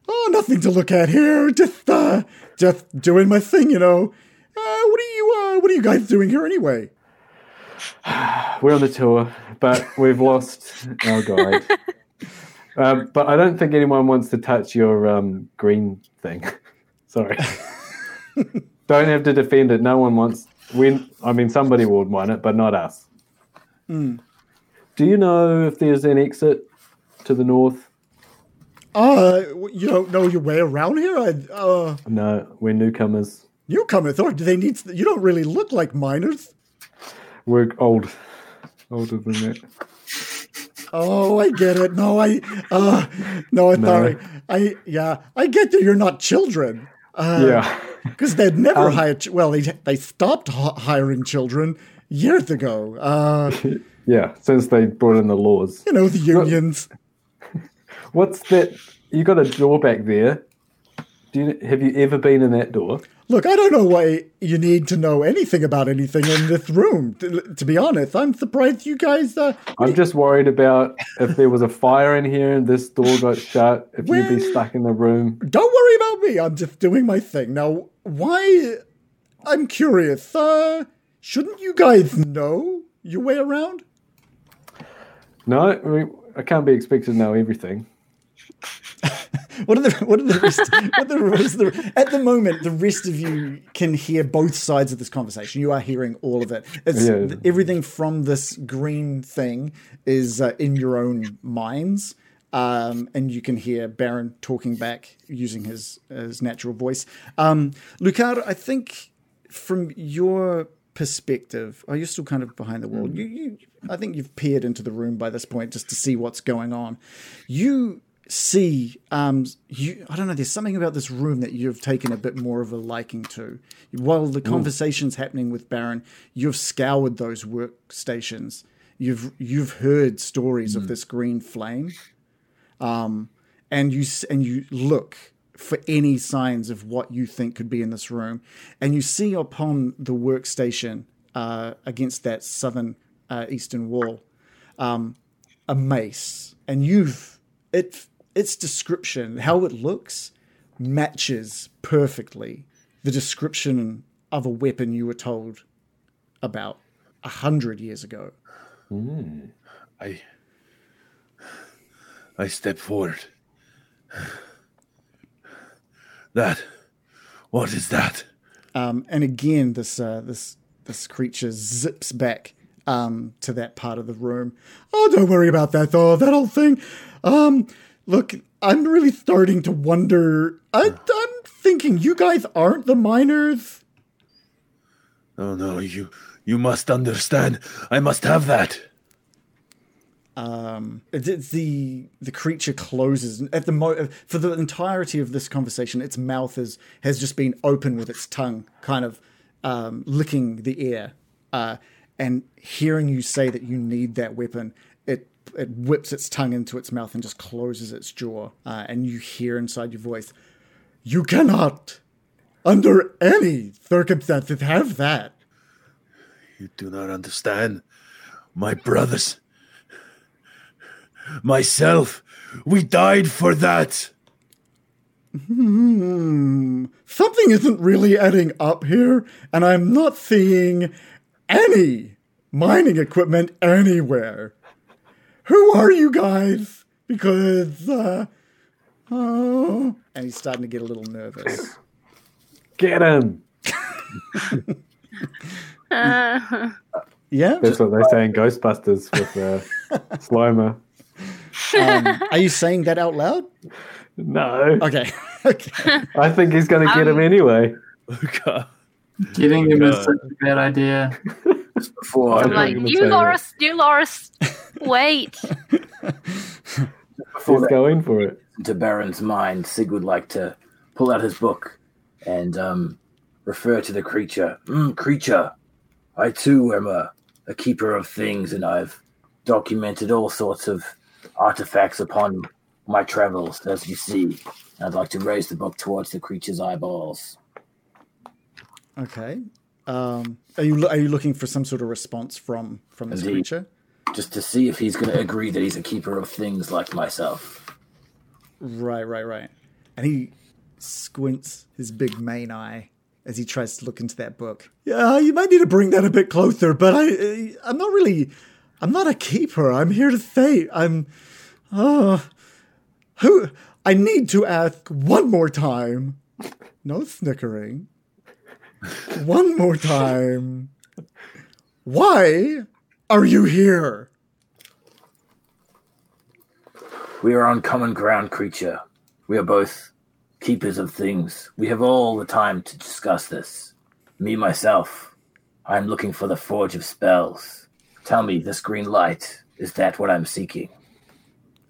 oh, nothing to look at here. Just uh, just doing my thing, you know. Uh, what are you uh, What are you guys doing here anyway? We're on the tour, but we've lost our guide. Um, but I don't think anyone wants to touch your um, green thing. Sorry. don't have to defend it. No one wants. We, I mean, somebody would want it, but not us. Do you know if there's an exit to the north? Uh, you don't know your way around here. I, uh, No, we're newcomers. newcomers. Or do they need? You don't really look like miners. We're old, older than that. Oh, I get it. No, I, uh, no, I'm No. sorry. I, yeah, I get that you're not children. Uh, yeah. Because they'd never Um, hire. Ch- well, they they stopped h- hiring children years ago. Uh, Yeah, since they brought in the laws. you know the unions. What's that? You got a door back there. Do you have you ever been in that door? Look, I don't know why you need to know anything about anything in this room. To, to be honest, I'm surprised you guys. Uh, I'm just worried about if there was a fire in here and this door got shut. If you'd be stuck in the room. don't worry about me. I'm just doing my thing now. Why? I'm curious. Uh, shouldn't you guys know your way around? No, I, mean, I can't be expected to know everything. What are the what are the rest, what the, what is the at the moment the rest of you can hear both sides of this conversation. You are hearing all of it. It's Yeah. everything from this green thing is uh, in your own minds. Um, and you can hear Baron talking back using his his natural voice. Um, Loktar, I think from your perspective, oh, you're still kind of behind the wall. You, you, I think you've peered into the room by this point just to see what's going on. You see, um, you, I don't know. There's something about this room that you've taken a bit more of a liking to. While the conversation's happening with Baron, you've scoured those workstations. You've you've heard stories of this green flame um, and you and you look for any signs of what you think could be in this room, and you see upon the workstation uh, against that southern uh, eastern wall um, a mace, and you've it its description, how it looks, matches perfectly the description of a weapon you were told about a hundred years ago. I I step forward. That what is that? Um, and again, this uh, this this creature zips back um, to that part of the room. Oh, don't worry about that though. That old thing. Um, look, I'm really starting to wonder. I, I'm thinking you guys aren't the miners. Oh no, you you must understand. I must have that. Um, it's, it's the the creature closes at the mo for the entirety of this conversation. Its mouth is has just been open with its tongue, kind of um, licking the air. Uh, and hearing you say that you need that weapon, it it whips its tongue into its mouth and just closes its jaw. Uh, and you hear inside your voice, "You cannot, under any circumstances, have that." You do not understand. My brothers, myself, we died for that. Hmm, something isn't really adding up here, and I'm not seeing any mining equipment anywhere. Who are you guys? Because, uh, oh. And he's starting to get a little nervous. Get him! Uh, Yeah? That's what they say in Ghostbusters with uh, Slimer. Um, are you saying that out loud? No, Okay. okay. I think he's going to get him anyway. God. Getting him is such a bad idea. Before, I'm like, gonna you. Loris, you Loris, wait. before He's going for it. to Baron's mind, Sig would like to pull out his book and um, refer to the creature. Mm, creature, I too am a, a keeper of things, and I've documented all sorts of artifacts upon my travels, as you see. I'd like to raise the book towards the creature's eyeballs. Okay. Um, are you are you looking for some sort of response from from this Indeed. creature? Just to see if he's going to agree that he's a keeper of things like myself. Right, right, right. And he squints his big main eye as he tries to look into that book. Yeah, you might need to bring that a bit closer, but I, I'm not really, I'm not a keeper. I'm here to say, I'm, oh, who, I need to ask one more time. No snickering. One more time. Why are you here? We are on common ground, creature. We are both keepers of things. We have all the time to discuss this. Me, myself, I am looking for the forge of spells. Tell me, this green light, is that what I'm seeking?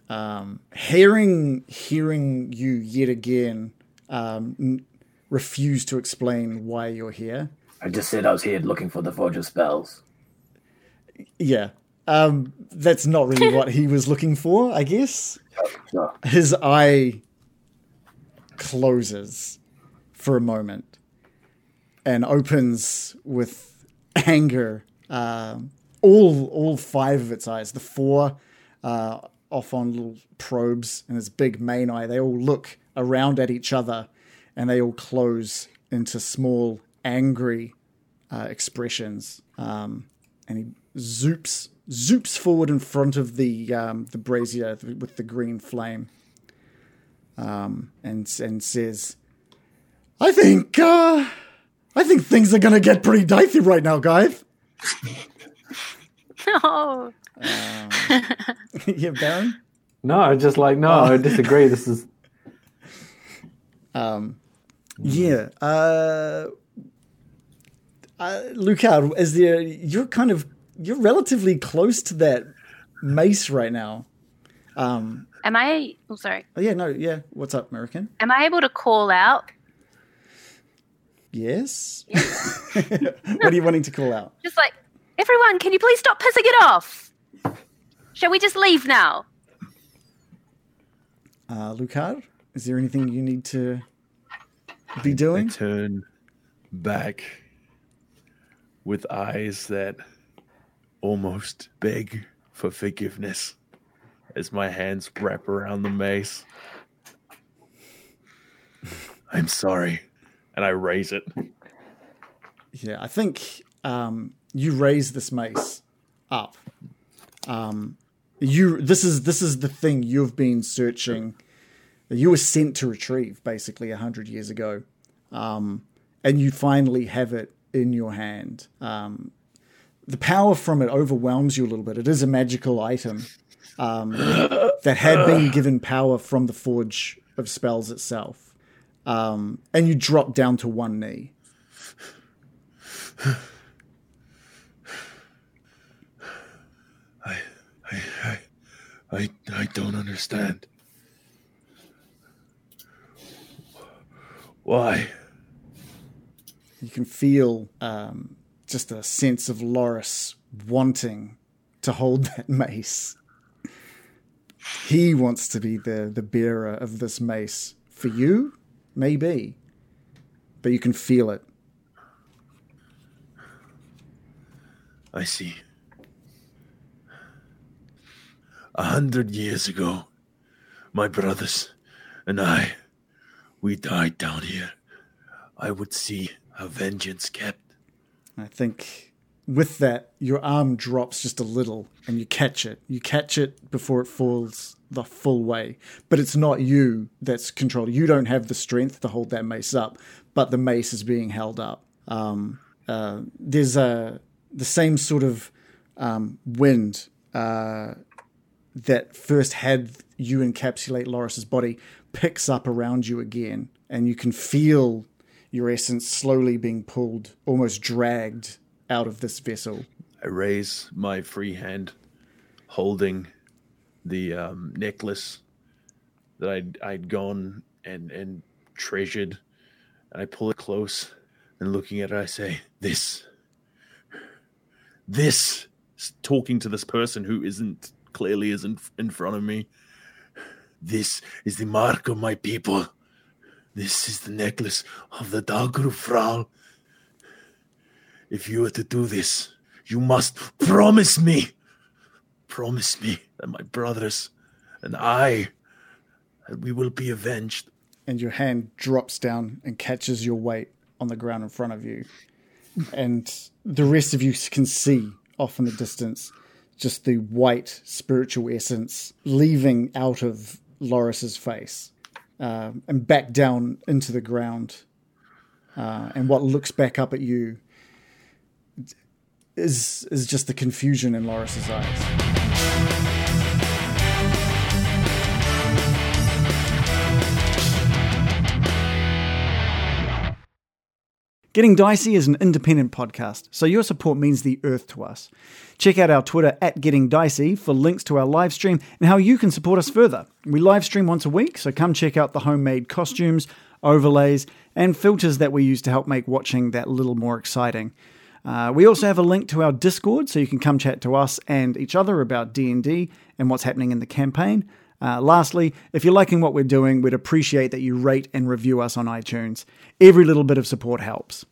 um, hearing hearing you yet again um, refuse to explain why you're here. I just said I was here looking for the forge of spells. Yeah, um, that's not really what he was looking for. I guess Sure. his eye closes for a moment and opens with anger. Um, all all five of its eyes, the four uh, off on little probes and its big main eye, they all look around at each other and they all close into small angry uh, expressions. Um, and he zoops zoops forward in front of the um, the brazier with the green flame, um, and and says, "I think uh, I think things are gonna get pretty dicey right now, guys." No. yeah, Baron. No, I'm just like no, I disagree. This is Um, yeah. Uh, uh, Loktar, is there? You're kind of you're relatively close to that mace right now. Um, Am I? Oh, sorry. oh yeah, no, yeah. What's up, American? Am I able to call out? Yes. what are you wanting to call out? Just like, everyone, can you please stop pissing it off? Shall we just leave now? Uh, Loktar, is there anything you need to be I doing? turn back with eyes that almost beg for forgiveness as my hands wrap around the mace. I'm sorry. And I raise it. Yeah, I think um, you raise this mace up. Um, you this is this is the thing you've been searching. You were sent to retrieve basically a hundred years ago, um, and you finally have it in your hand. Um, the power from it overwhelms you a little bit. It is a magical item um, that had been given power from the Forge of Spells itself, um, and you drop down to one knee. I, I, I, I, I don't understand. Why? you can feel um, just a sense of Loris wanting to hold that mace. He wants to be the, the bearer of this mace. For you, maybe. But you can feel it. I see. A hundred years ago, my brothers and I, we died down here. I would see a vengeance kept. I think with that, your arm drops just a little and you catch it. You catch it before it falls the full way. But it's not you that's controlled. You don't have the strength to hold that mace up, but the mace is being held up. Um, uh, there's a the same sort of um, wind uh, that first had you encapsulate Loris's body picks up around you again, and you can feel your essence slowly being pulled, almost dragged out of this vessel. I raise my free hand, holding the um, necklace that I'd, I'd gone and, and treasured. And I pull it close and looking at it, I say, This, this, talking to this person who isn't clearly isn't in front of me. This is the mark of my people. This is the necklace of the Dagrufral. If you are to do this, you must promise me. Promise me that my brothers and I that we will be avenged. and your hand drops down and catches your weight on the ground in front of you. And the rest of you can see off in the distance just the white spiritual essence leaving out of Loris's face uh, and back down into the ground. Uh, and what looks back up at you is is just the confusion in Loris's eyes. Getting Dicey is an independent podcast, so your support means the earth to us. Check out our Twitter at Getting Dicey for links to our live stream and how you can support us further. We live stream once a week, so come check out the homemade costumes, overlays, and filters that we use to help make watching that little more exciting. Uh, we also have a link to our Discord, so you can come chat to us and each other about D&D and what's happening in the campaign. Uh, lastly, if you're liking what we're doing, we'd appreciate that you rate and review us on iTunes. Every little bit of support helps.